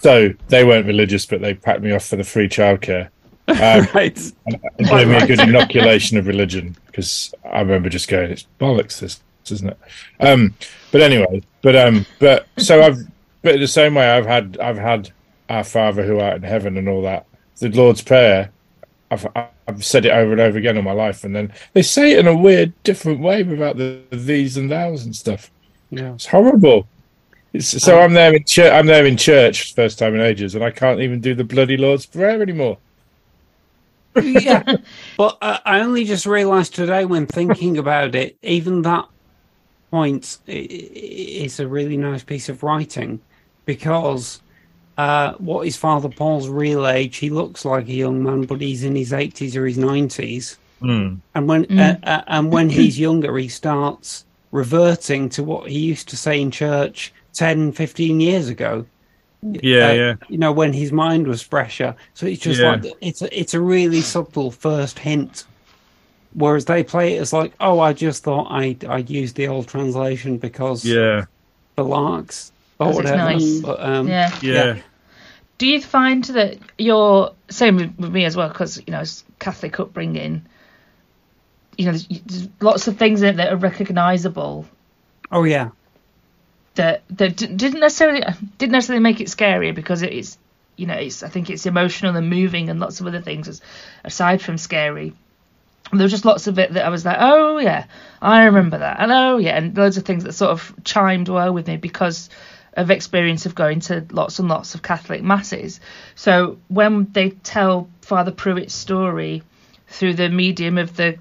So they weren't religious, but they packed me off for the free childcare. Um, right. and it gave me a good inoculation of religion because I remember just going, "It's bollocks, this, isn't it?" Um, but anyway, but um, but so I've, but in the same way, I've had, I've had our Father who art in heaven and all that. The Lord's Prayer, I've, I've said it over and over again in my life, and then they say it in a weird, different way without the, the these and thous and stuff. Yeah. It's horrible. It's, so I'm there in church. I'm there in church, first time in ages, and I can't even do the bloody Lord's Prayer anymore. yeah, but uh, I only just realised today when thinking about it, even that point i- i- is a really nice piece of writing because uh, what is Father Paul's real age? He looks like a young man, but he's in his eighties or his nineties. Mm. And when Mm. uh, uh, and when he's younger, he starts reverting to what he used to say in church 10, 15 years ago. Yeah, Uh, yeah. You know, when his mind was fresher. So it's just Yeah. like it's a, it's a really subtle first hint. Whereas they play it as like, oh, I just thought I I used the old translation because Yeah. the larks or 'Cause it's whatever. nice. But, um, Yeah. Yeah. Do you find that your same with, with me as well? Because you know, it's Catholic upbringing. You know, there's, there's lots of things in it that are recognisable Oh yeah. that that didn't necessarily didn't necessarily make it scarier because it's you know it's I think it's emotional and moving and lots of other things as, aside from scary. There was just lots of it that I was like, oh yeah, I remember that, and oh yeah, and loads of things that sort of chimed well with me because of experience of going to lots and lots of Catholic masses. So when they tell Father Pruitt's story through the medium of the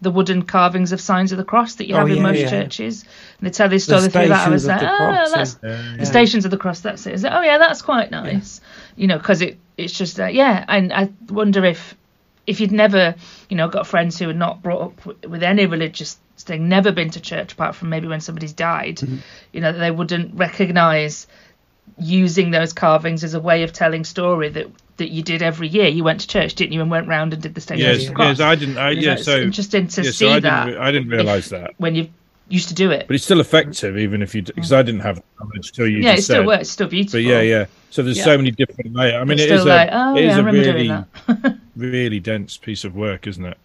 the wooden carvings of signs of the cross that you Oh, have in most yeah. churches, and they tell this The story through that, I was like, the oh, Cross, that's yeah. the stations of the cross. That's it. It? Oh yeah, that's quite nice. You know, because it it's just uh, yeah, and I wonder if if you'd never you know got friends who had not brought up with any religious thing, never been to church apart from maybe when somebody's died, Mm-hmm. you know, they wouldn't recognise using those carvings as a way of telling story that that you did every year. You went to church, didn't you, and went round and did the stations Yes, of the yes, I didn't. I, You know, yeah, it's so interesting to yeah, see so I that. Didn't, re- I didn't if- realise that. when you used to do it. But it's still effective, even if you because I didn't have knowledge till you. yeah, it still said. works. It's still beautiful. But yeah, yeah. So there's Yeah. so many different layers. I mean, It's it is still a like, oh, it is yeah, I a remember doing really that. really dense piece of work, isn't it?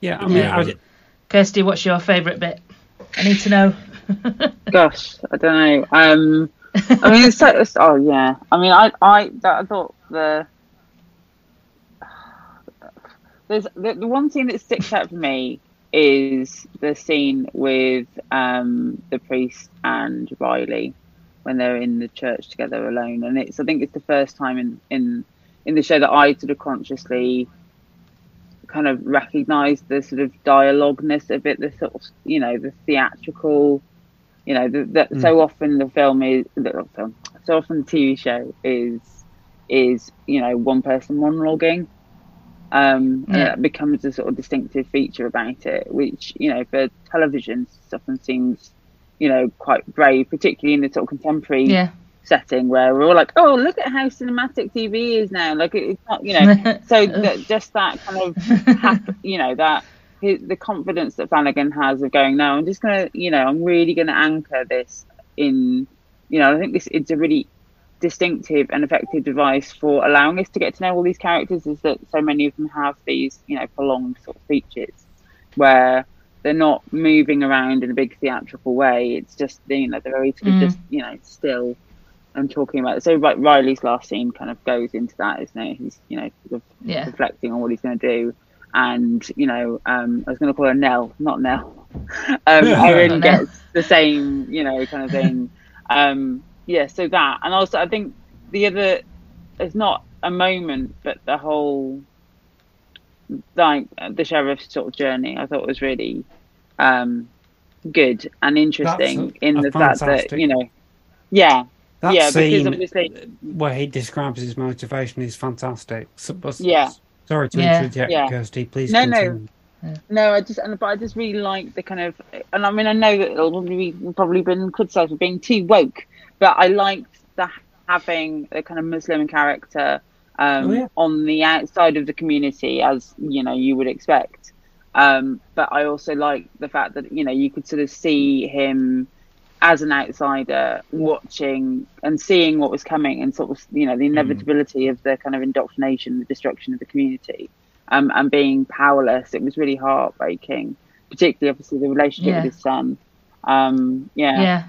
Yeah, I mean, Yeah. I, Kirsty, what's your favourite bit? I need to know. Gosh, I don't know. Um, I mean, it's, so, it's oh yeah. I mean, I I that, I thought the there's the, the one scene that sticks out for me is the scene with um the priest and Riley when they're in the church together alone, and it's I think it's the first time in in in the show that I sort of consciously kind of recognise the sort of dialogueness of it, the sort of you know the theatrical you know the, the, Mm. so often the film is the film so often the tv show is is you know one person monologuing um and Yeah. that becomes a sort of distinctive feature about it which you know for television often seems you know quite brave particularly in the sort of contemporary Yeah. Setting where we're all like oh look at how cinematic tv is now. Like it- it's not you know. So that, just that kind of hap- you know that his, the confidence that Flanagan has of going no I'm just gonna you know I'm really gonna anchor this in you know I think this it's a really distinctive and effective device for allowing us to get to know all these characters is that so many of them have these you know prolonged sort of features where they're not moving around in a big theatrical way. It's just you know they're very sort of Mm. just you know still and talking about it. so like Riley's last scene kind of goes into that isn't it he's you know sort of Yeah. reflecting on what he's going to do and you know um I was going to call her Nell not Nell um Erin Nell. gets the same you know kind of thing um yeah so that and also I think the other it's not a moment but the whole like the sheriff's sort of journey I thought was really um good and interesting a- in a the fact that you know yeah that yeah because scene obviously where he describes his motivation is fantastic. So, but- Yeah. Sorry to Yeah. interject, Yeah. Kirsty. Please No, no. continue. No, I just, and but I just really like the kind of, and I mean, I know that it'll probably probably been criticised for being too woke, but I liked the having the kind of Muslim character um, Oh, yeah. on the outside of the community, as you know you would expect. Um, but I also like the fact that you know you could sort of see him as an outsider watching and seeing what was coming and sort of you know the inevitability of the kind of indoctrination the destruction of the community um, and being powerless it was really heartbreaking particularly obviously the relationship Yeah. with his son um, yeah Yeah.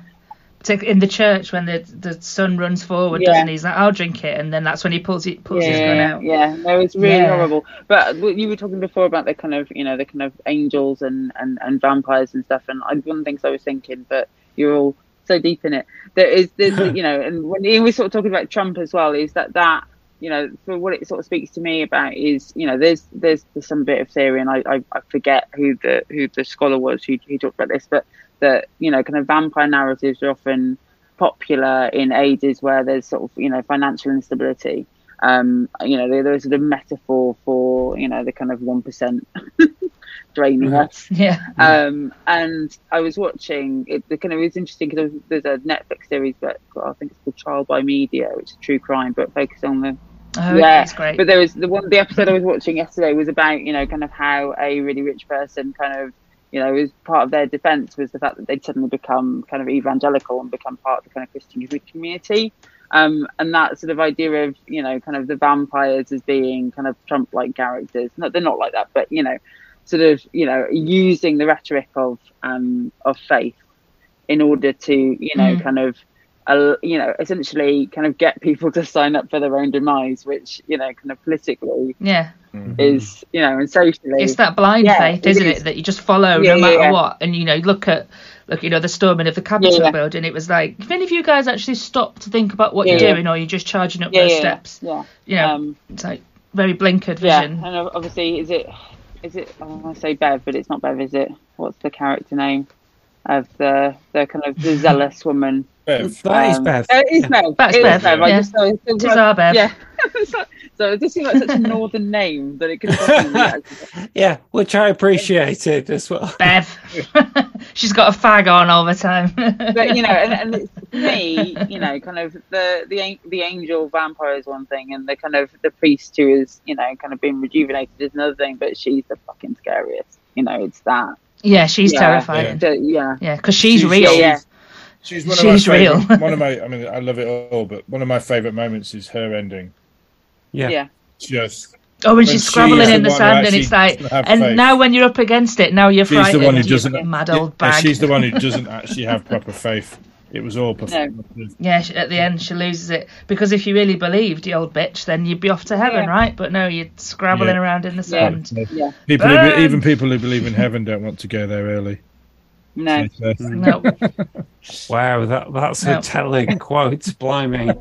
In the church when the the son runs forward, Yeah. doesn't he? He's like, "I'll drink it," and then that's when he pulls it pulls his gun out. yeah, no, it's really Yeah. horrible. But you were talking before about the kind of, you know, the kind of angels and, and, and vampires and stuff. And I, one of the things I was thinking, but you're all so deep in it. There is, there's, you know, and when he was sort of talking about Trump as well, is that that, you know, for what it sort of speaks to me about is, you know, there's there's, there's some bit of theory, and I, I, I forget who the who the scholar was who, who talked about this, but that you know, kind of vampire narratives are often popular in ages where there's sort of you know financial instability. Um, you know, there, there's sort of metaphor for you know the kind of one percent draining us. Yeah. Um, and I was watching it. The kind of it was interesting because there's a Netflix series, but I think it's called Trial by Media, which is true crime, but focused on the Oh, yeah, it's great. But there was the one the episode I was watching yesterday was about you know kind of how a really rich person kind of you know was part of their defense was the fact that they'd suddenly become kind of evangelical and become part of the kind of Christian community. Um, and that sort of idea of you know kind of the vampires as being kind of Trump like characters. No, they're not like that, but you know, sort of you know using the rhetoric of um, of faith in order to you know Mm. kind of uh, you know essentially kind of get people to sign up for their own demise, which you know kind of politically Yeah. is you know and socially It's that blind Yeah, faith, isn't is. it? That you just follow Yeah, no yeah, matter yeah. what. And you know, look at look, you know, the storming of the Capitol Yeah, building. It was like, if any of you guys actually stop to think about what you're doing, or you're just charging up those yeah, steps, yeah. you know, Um, it's like very blinkered vision. yeah, and obviously is it is it I want to say Bev, but it's not Bev, is it? What's the character name of the the kind of the zealous woman? Bev. That is Um, Bev. uh, It is Yeah. Bev. That's It is Bev, Bev. I yeah. just thought it It is our Bev. Yeah. so, so it just seemed like such a northern name that it could be. Yeah, which I appreciated as well. Bev. She's got a fag on all the time. but you know, and, and it's, for me, you know, kind of the the the angel vampire is one thing, and the kind of the priest who is, you know, kind of been rejuvenated is another thing. But she's the fucking scariest. You know, it's that. Yeah, she's Yeah, terrifying. the- yeah. Yeah, because she's, She's- real. Yeah, yeah. She's one of She's my real. one of my. I mean, I love it all, but one of my favorite moments is her ending. Yeah. Yeah. Just Oh, when When she's she in the the sand, and it's like, and faith. now when you're up against it, now you're she's the frightened. one who doesn't. mad old yeah, bag. she's the one who doesn't actually have proper faith. It was all performative. Yeah, at the end she loses it because if you really believed the old bitch, then you'd be off to heaven, Yeah. right? But no, you're scrabbling Yeah. around in the sand. Yeah. People, who, even people who believe in heaven, don't want to go there early. No. No, Wow, that that's No. a telling quote. Blimey.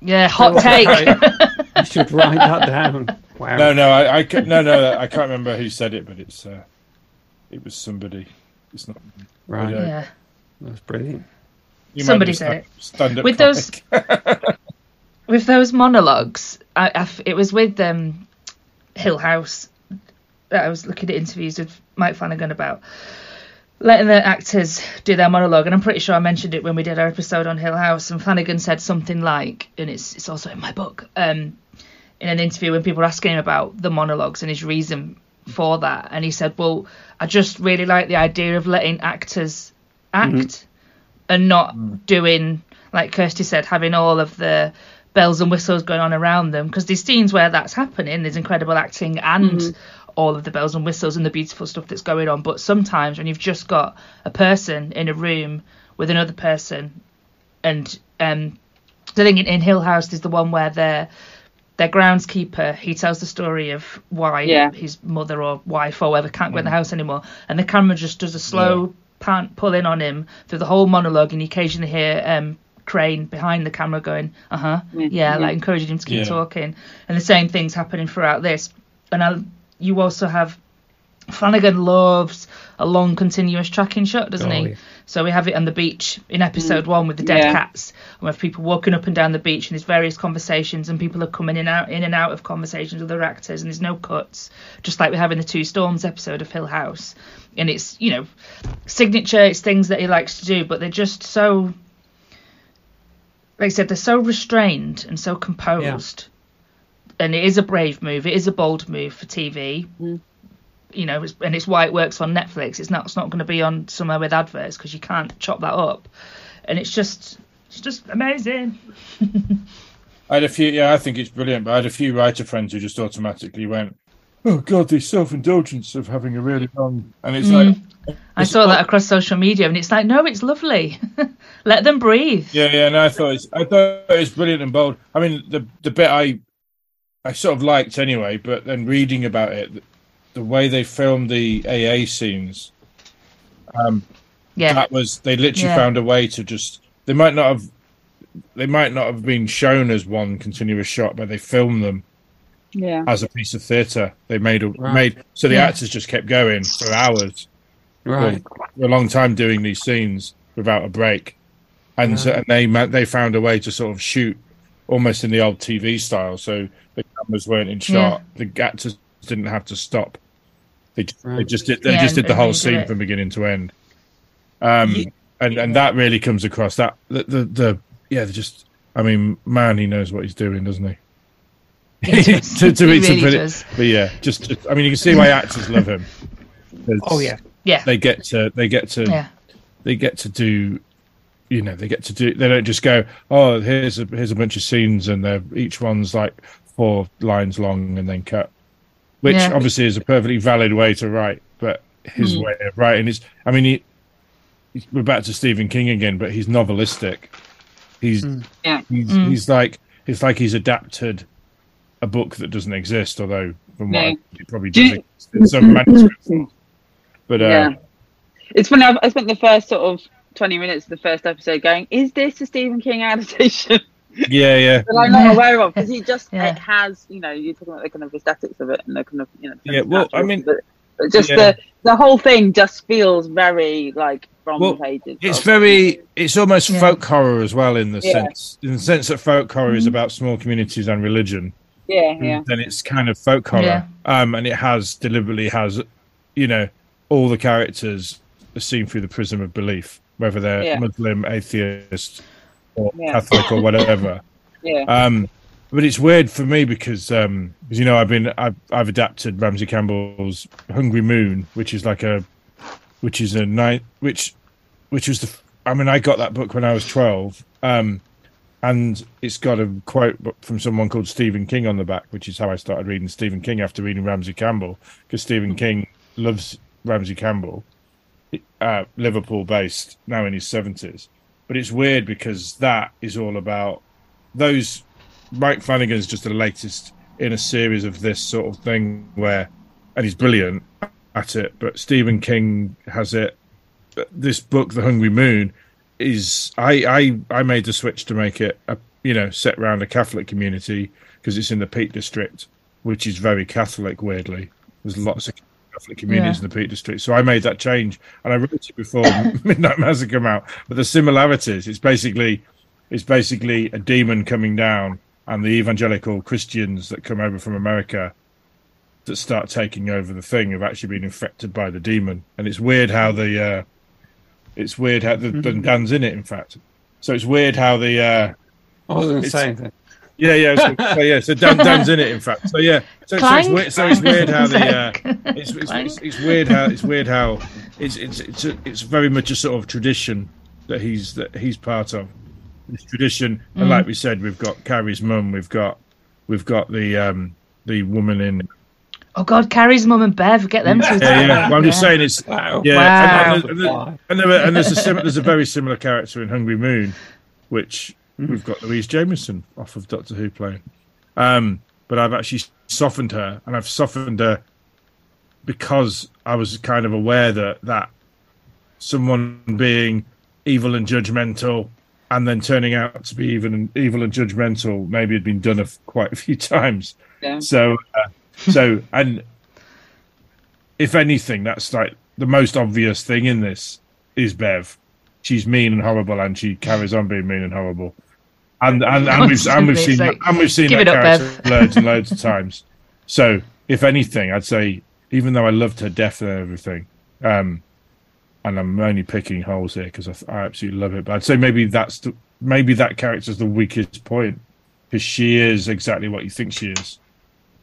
yeah, hot take. You should write that down. Wow. no, no, I, I no, no, I can't remember who said it, but it's uh, it was somebody. It's not. Right. Yeah. yeah, That's brilliant. You Somebody said it. With those- with those monologues, I, I it was with um, Hill House that I was looking at interviews with Mike Flanagan about letting the actors do their monologue, and I'm pretty sure I mentioned it when we did our episode on Hill House. And Flanagan said something like, and it's it's also in my book, um, in an interview when people were asking him about the monologues and his reason for that, and he said, "Well, I just really like the idea of letting actors act and not hmm. doing like Kirsty said, having all of the bells and whistles going on around them. Because there's scenes where that's happening. There's incredible acting and mm-hmm. all of the bells and whistles and the beautiful stuff that's going on. But sometimes when you've just got a person in a room with another person and um the thing in, in hill house is the one where their their groundskeeper he tells the story of why Yeah. his mother or wife or whatever can't go in the hmm. house anymore. And the camera just does a slow pan pull in on him through the whole monologue and you occasionally hear um Crain behind the camera going uh-huh yeah, yeah. like encouraging him to keep Yeah. talking and the same things happening throughout this and I, you also have Flanagan loves a long continuous tracking shot, doesn't Oh, he? yeah. So we have it on the beach in mm. episode one with the dead Yeah. cats, and we have people walking up and down the beach, and there's various conversations, and people are coming in out in and out of conversations with other actors, and there's no cuts, just like we have in the Two Storms episode of Hill House. And it's you know signature, it's things that he likes to do, but they're just so like I said, they're so restrained and so composed. And it is a brave move. It is a bold move for TV. Mm. You know, and it's why it works on Netflix. It's not. It's not going to be on somewhere with adverts because you can't chop that up. And it's just, it's just amazing. I had a few. Yeah, I think it's brilliant. But I had a few writer friends who just automatically went, "Oh God, the self-indulgence of having a really long." And it's mm. like, I saw that across social media, and it's like, no, it's lovely. Let them breathe. yeah, yeah. And I thought it's, I thought it was brilliant and bold. I mean, the the bit I, I sort of liked anyway. But then reading about it, the, the way they filmed the AA scenes, um, Yeah, that was they literally Yeah. found a way to just. They might not have. They might not have been shown as one continuous shot, but they filmed them Yeah. as a piece of theatre. They made a, Right. made so the Yeah. actors just kept going for hours, Right. for a long time doing these scenes without a break. and so, and they they found a way to sort of shoot almost in the old TV style. So the cameras weren't in shot. The actors didn't have to stop. They just, they just did they Yeah, just did the whole they scene it. from beginning to end. Um, Ye- and and that really comes across. That the the, the yeah, just. I mean, man, he knows what he's doing, doesn't he? He does. to, to, He really put does. but yeah, just, just I mean, you can see why actors love him. Oh yeah. Yeah. they get to they get to Yeah. they get to do you know they get to do they don't just go oh here's a here's a bunch of scenes and they're each one's like four lines long and then cut which Yeah. obviously is a perfectly valid way to write but his way of writing is i mean he, he's- we're back to stephen king again but he's novelistic he's Yeah. he's, Mm. he's like it's like he's adapted a book that doesn't exist although from what Yeah. I, it probably does you- exist in some manuscripts but uh, yeah. It's funny. I've, I spent the first sort of twenty minutes of the first episode going, "Is this a Stephen King adaptation?" yeah yeah that I'm not aware of because he just Yeah. it has, you know, you're talking about the kind of aesthetics of it and the kind of, you know, Yeah, well, I mean- but, but just Yeah. the the whole thing just feels very like from Well, the pages. It's of- very, it's almost Yeah. folk horror as well in the Yeah. sense, in the sense that folk horror is about small communities and religion. yeah, yeah, Then it's kind of folk horror, Yeah. um, and it has deliberately has, you know, all the characters are seen through the prism of belief, whether they're Yeah. Muslim, atheist, or Yeah. Catholic or whatever. yeah. Um, but it's weird for me because, um, 'cause, you know, I've been I've, I've adapted Ramsey Campbell's Hungry Moon, which is like a, which is a night, which, which was the. I mean, I got that book when I was twelve, um, and it's got a quote from someone called Stephen King on the back, which is how I started reading Stephen King after reading Ramsey Campbell, because Stephen King loves Ramsey Campbell, uh, Liverpool based, now in his seventies. But it's weird because that is all about those Mike Flanagan's just the latest in a series of this sort of thing where, and he's brilliant at it. But Stephen King has it. This book, The Hungry Moon, is I I I made the switch to make it a you know set around a Catholic community because it's in the Peak District, which is very Catholic. Weirdly, there's lots of Catholic communities Yeah. in the Peak District, so I made that change, and I wrote it before Midnight Massacre came out. But the similarities, it's basically it's basically a demon coming down and the evangelical Christians that come over from America that start taking over the thing have actually been infected by the demon. And it's weird how the uh, it's weird how the, the Dan's in it. In fact, so it's weird how the uh, I was going to say that. Yeah yeah so, so yeah so Dan, Dan's in it. In fact, so yeah so, so it's weird. So it's weird how the uh, it's, it's, it's, it's weird how it's weird how it's it's it's a, it's very much a sort of tradition that he's that he's part of this tradition and like we said we've got Carrie's mum we've got we've got the um the woman in Oh God, Carrie's mum and Bev, get them two. yeah yeah together. well, I'm just Yeah. saying it's Wow. yeah Wow. and, and, and, and, there, and there's a sim- there's a very similar character in Hungry Moon which we've got Louise Jameson off of Doctor Who playing. Um but I've actually softened her and I've softened her because I was kind of aware that that someone being evil and judgmental and then turning out to be even evil and judgmental maybe had been done a f- quite a few times. Yeah. so uh, so and if anything that's like the most obvious thing in this is bev. She's mean and horrible and she carries on being mean and horrible and and, and we've and we've seen Sake. and we've seen Give that it up, character loads and loads of times so if anything i'd say even though i loved her death and everything um and i'm only picking holes here because I, I absolutely love it but i'd say maybe that's the maybe that character's the weakest point because she is exactly what you think she is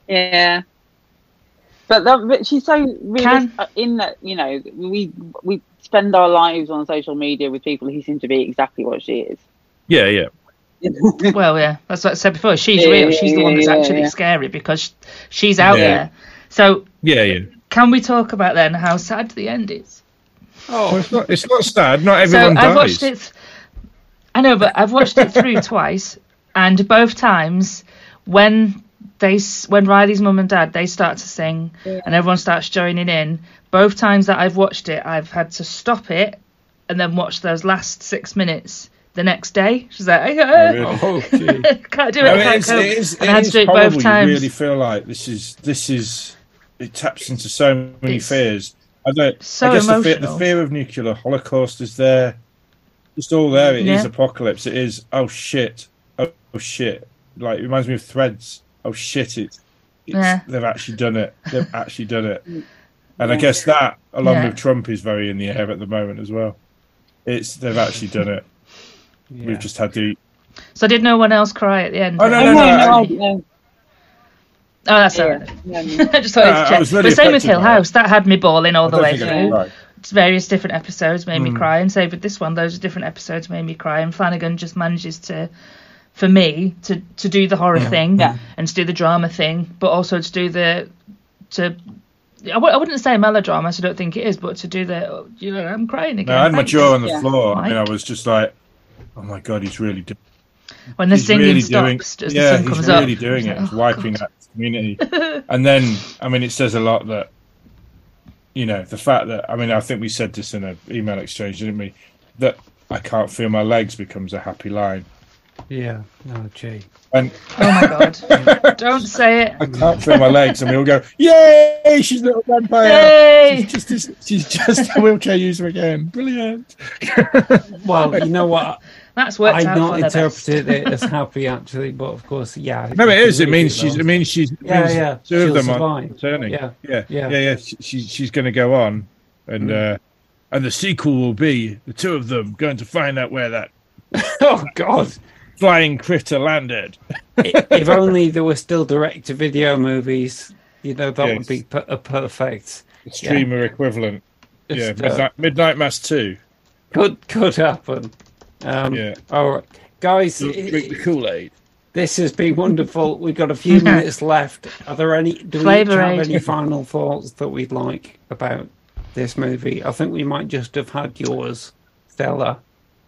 Yeah. But, that, but she's so really in that you know we we spend our lives on social media with people who seem to be exactly what she is. yeah yeah Well, yeah, that's what I said before. She's Yeah, real. She's the one that's yeah, actually yeah. scary because she's out Yeah. there. So, yeah yeah can we talk about then how sad the end is? Oh. well, it's not it's not sad not everyone So everyone I've dies watched it. I know, but I've watched it through twice, and both times when they when Riley's mum and dad they start to sing and everyone starts joining in. Both times that I've watched it, I've had to stop it and then watch those last six minutes the next day. She's like, Oh, really? Oh, can't do it. I I mean, can't it's, cope. it is, and it I had to do it both times. You really feel like this is this is it taps into so many It's fears. I don't. so I guess the fear, the fear of nuclear holocaust is there. just all there. It is Yeah. apocalypse. It is oh shit, oh, oh shit. Like it reminds me of Threads. Oh shit, it, it's, Yeah. they've actually done it. They've actually done it. And I guess that, along Yeah. with Trump, is very in the air at the moment as well. It's they've actually done it. We've just had to. So did no one else cry at the end? Oh, no, Oh, no, no, no, no, no. Oh, that's Yeah, all right. no, no. I just thought Uh, I to check. was really But same with Hill. House. That had me bawling all I the way through. various different episodes made me Mm. cry, and same with this one. Those different episodes made me cry, and Flanagan just manages to, for me, to to do the horror thing Yeah. and to do the drama thing, but also to do the to. I w- I wouldn't say melodrama, so I don't think it is, but to do the, you know, I'm crying again. No, I had my thanks. jaw on the Yeah. floor. I mean, I was just like, oh my god, he's really doing. when the singing really stops doing, as the yeah, sun he's comes really up. doing it. like, He's oh, wiping God. out the community. and then, I mean, it says a lot that, you know, the fact that, I mean, I think we said this in an email exchange, didn't we? That I can't feel my legs becomes a happy line. Yeah. Oh, gee. And Oh my god! Don't say it. I can't feel my legs, and we all go, "Yay! She's a little vampire! Yay! She's just she's just a wheelchair user again. Brilliant!" Well, you know what? That's worked I've out not for the best. interpreted it as happy, actually, but of course, yeah. No, it is. It means she's. It means she's. Yeah, means yeah, Two of she'll them are survive. turning. Yeah, yeah, yeah. yeah, yeah. She, she, she's going to go on, and Mm. uh, and the sequel will be the two of them going to find out where that Oh God! Flying critter landed. If only there were still direct-to-video movies, you know, that would be per- a perfect. Streamer equivalent. It's, yeah, uh, Midnight, Midnight Mass two. Could could happen. Um, Yeah. All right, guys. Drink the Kool Aid. This has been wonderful. We've got a few minutes left. Are there any? Do we have aid. any final thoughts that we'd like about this movie? I think we might just have had yours, Stella,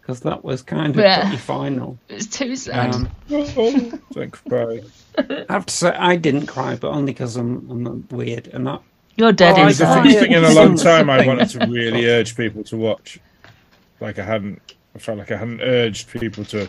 because that was kind of Yeah. pretty final. It's too sad. Um, Don't cry. I have to say, I didn't cry, but only because I'm, I'm weird and that. You're dead Oh, I It's the first thing in a long time I wanted to really urge people to watch. Like I hadn't, I felt like I hadn't urged people to.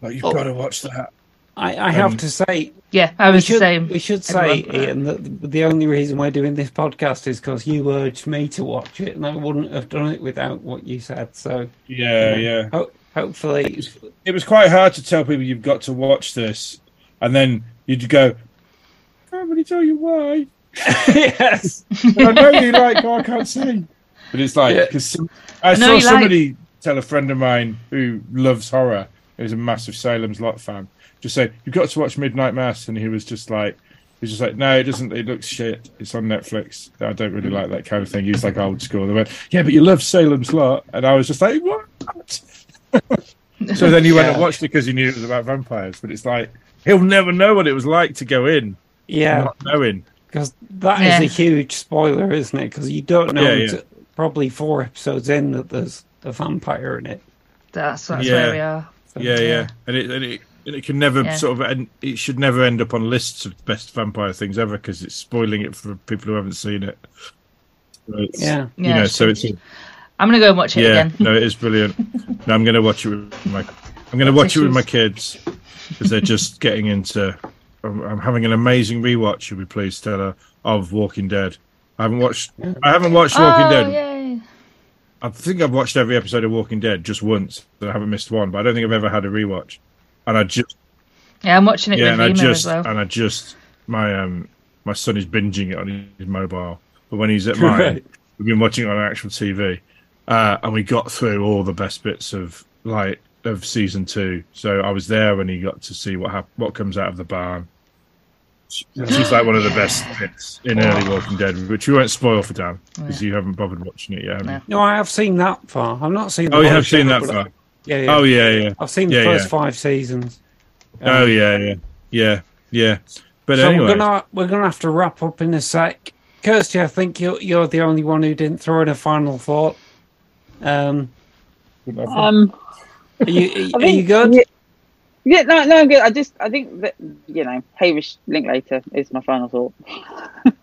Like you've Oh. got to watch that. I, I have Um, to say, Yeah, I we was should, the same. we should say, Everyone- Ian, that the only reason we're doing this podcast is because you urged me to watch it, and I wouldn't have done it without what you said. So, Yeah, yeah. ho- hopefully, It was quite hard to tell people you've got to watch this, and then you'd go, I "Can't really tell you why." yes. I know you like. Oh, I can't say. But it's like Yeah. because I, saw you like- somebody tell a friend of mine who loves horror, who's a massive Salem's Lot fan, just say you've got to watch Midnight Mass, and he was just like. He was just like, no, it doesn't. It looks shit. It's on Netflix. I don't really like that kind of thing. He was like old school. They went, yeah, but you love Salem's Lot, and I was just like, what? so then he went and watched it because he knew it was about vampires. But it's like he'll never know what it was like to go in, Yeah, not knowing. because that is Yeah. a huge spoiler, isn't it? Because you don't know Yeah, yeah. until probably four episodes in that there's a vampire in it. That's, that's Yeah. where we are. So, Yeah, yeah, and it and it and it can never Yeah. sort of and it should never end up on lists of best vampire things ever because it's spoiling it for people who haven't seen it. So it's- Yeah. you Yeah, know. it's So it's I'm gonna go and watch it yeah, again. no, it is brilliant. No, I'm going to watch it with my I'm going to watch it with my kids because they're just getting into. I'm, I'm having an amazing rewatch. You'll be pleased, Stella, of Walking Dead. I haven't watched. I haven't watched Walking oh, Dead. yay. I think I've watched every episode of Walking Dead just once. But I haven't missed one, but I don't think I've ever had a rewatch. And I just Yeah, I'm watching it yeah, and with I just as well. and I just my um my son is binging it on his mobile, but when he's at mine, Right. we've been watching it on actual TV, uh, and we got through all the best bits of like of season two. So I was there when he got to see what hap- what comes out of the barn. She's like one of the best bits in early Walking Dead, which we won't spoil for Dan because you haven't bothered watching it yet. Have you? No, I have seen that far. I've not seen. the Oh, you have seen show, that but far. Yeah, yeah. Oh yeah, yeah. I've seen the Yeah, first yeah. five seasons. Oh yeah, yeah, yeah, yeah. But so anyway, we're gonna we're gonna have to wrap up in a sec. Kirsty, I think you're you're the only one who didn't throw in a final thought. Um, Um, are you I are you good? Yeah, yeah, no, no, I'm good. I just, I think that you know, Hamish Linklater is my final thought.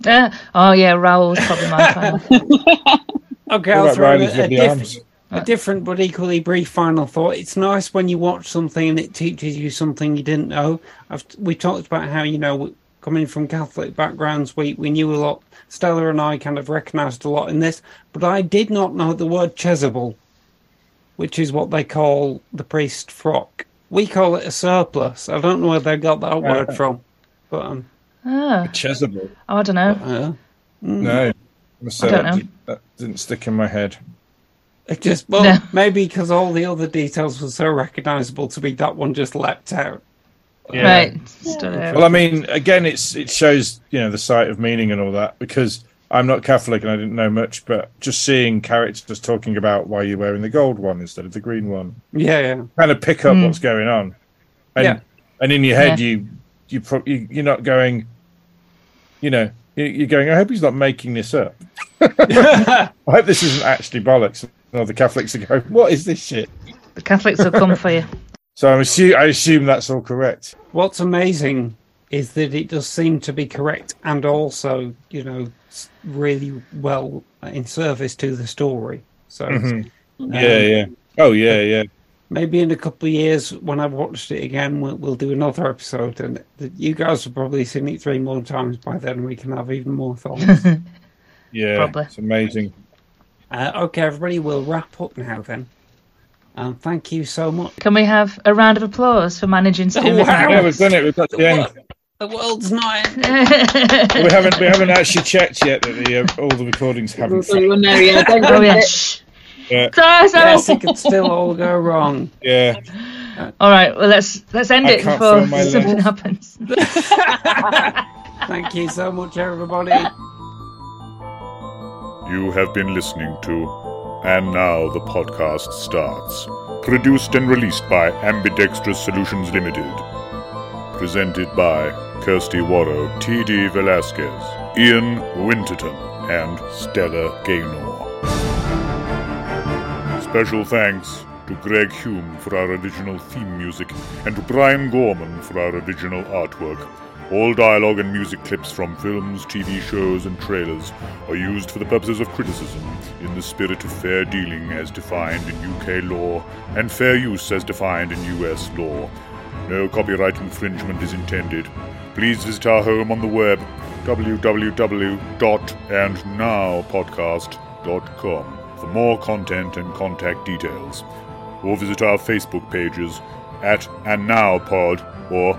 Yeah. oh yeah, Rahul's probably my final. Okay, I'll about throw Riley's a, a, Lovely diff- Arms? a different but equally brief final thought. It's nice when you watch something and it teaches you something you didn't know. I've, we talked about how you know coming from Catholic backgrounds, we we knew a lot. Stella and I kind of recognised a lot in this, but I did not know the word Chasuble. which is what they call the priest frock. We call it a surplice. I don't know where they got that word from, but um, Oh, Chasuble. oh I don't know. uh, No, must I don't that, know. did- that didn't stick in my head. It just well No. maybe because all the other details were so recognisable to me, that one just leapt out. Right. Stood out. Well, I mean, again, it's it shows you know the sight of meaning and all that because I'm not Catholic and I didn't know much, but just seeing characters talking about why you're wearing the gold one instead of the green one, Yeah, yeah. kind of pick up what's going on, and Yeah. and in your head Yeah. you you, pro- you you're not going, you know, you're going. I hope he's not making this up. I hope this isn't actually bollocks. No, the Catholics are going. What is this shit? The Catholics will come for you. So I'm assume I assume that's all correct. What's amazing is that it does seem to be correct and also, you know, really well in service to the story. So Mhm. um, Yeah, yeah. Oh, yeah, yeah. maybe in a couple of years when I've watched it again, we'll, we'll do another episode, and th- you guys have probably seen it three more times by then. and We can have even more thoughts. Yeah, Probably. it's amazing. Uh, okay, everybody, we'll wrap up now then. Um, thank you so much. Can we have a round of applause for managing to do Oh, wow. Yeah, we've done it. We've got to the end. The world's not. we haven't we haven't actually checked yet that the uh, all the recordings haven't. So you'll yeah, don't Oh yeah. jinx it. Shh. Yes, it could still all go wrong. yeah. All right. Well, let's let's end I it before something legs. happens. Thank you so much, everybody. You have been listening to And Now the Podcast Starts. Produced and released by Ambidextrous Solutions Limited. Presented by Kirsty Warrow, T.D. Velasquez, Ian Winterton, and Stella Gaynor. Special thanks to Greg Hume for our original theme music and to Brian Gorman for our original artwork. All dialogue and music clips from films, TV shows, and trailers are used for the purposes of criticism in the spirit of fair dealing as defined in UK law and fair use as defined in US law. No copyright infringement is intended. Please visit our home on the web www.andnowpodcast.com for more content and contact details. Or visit our Facebook pages at andnowpod or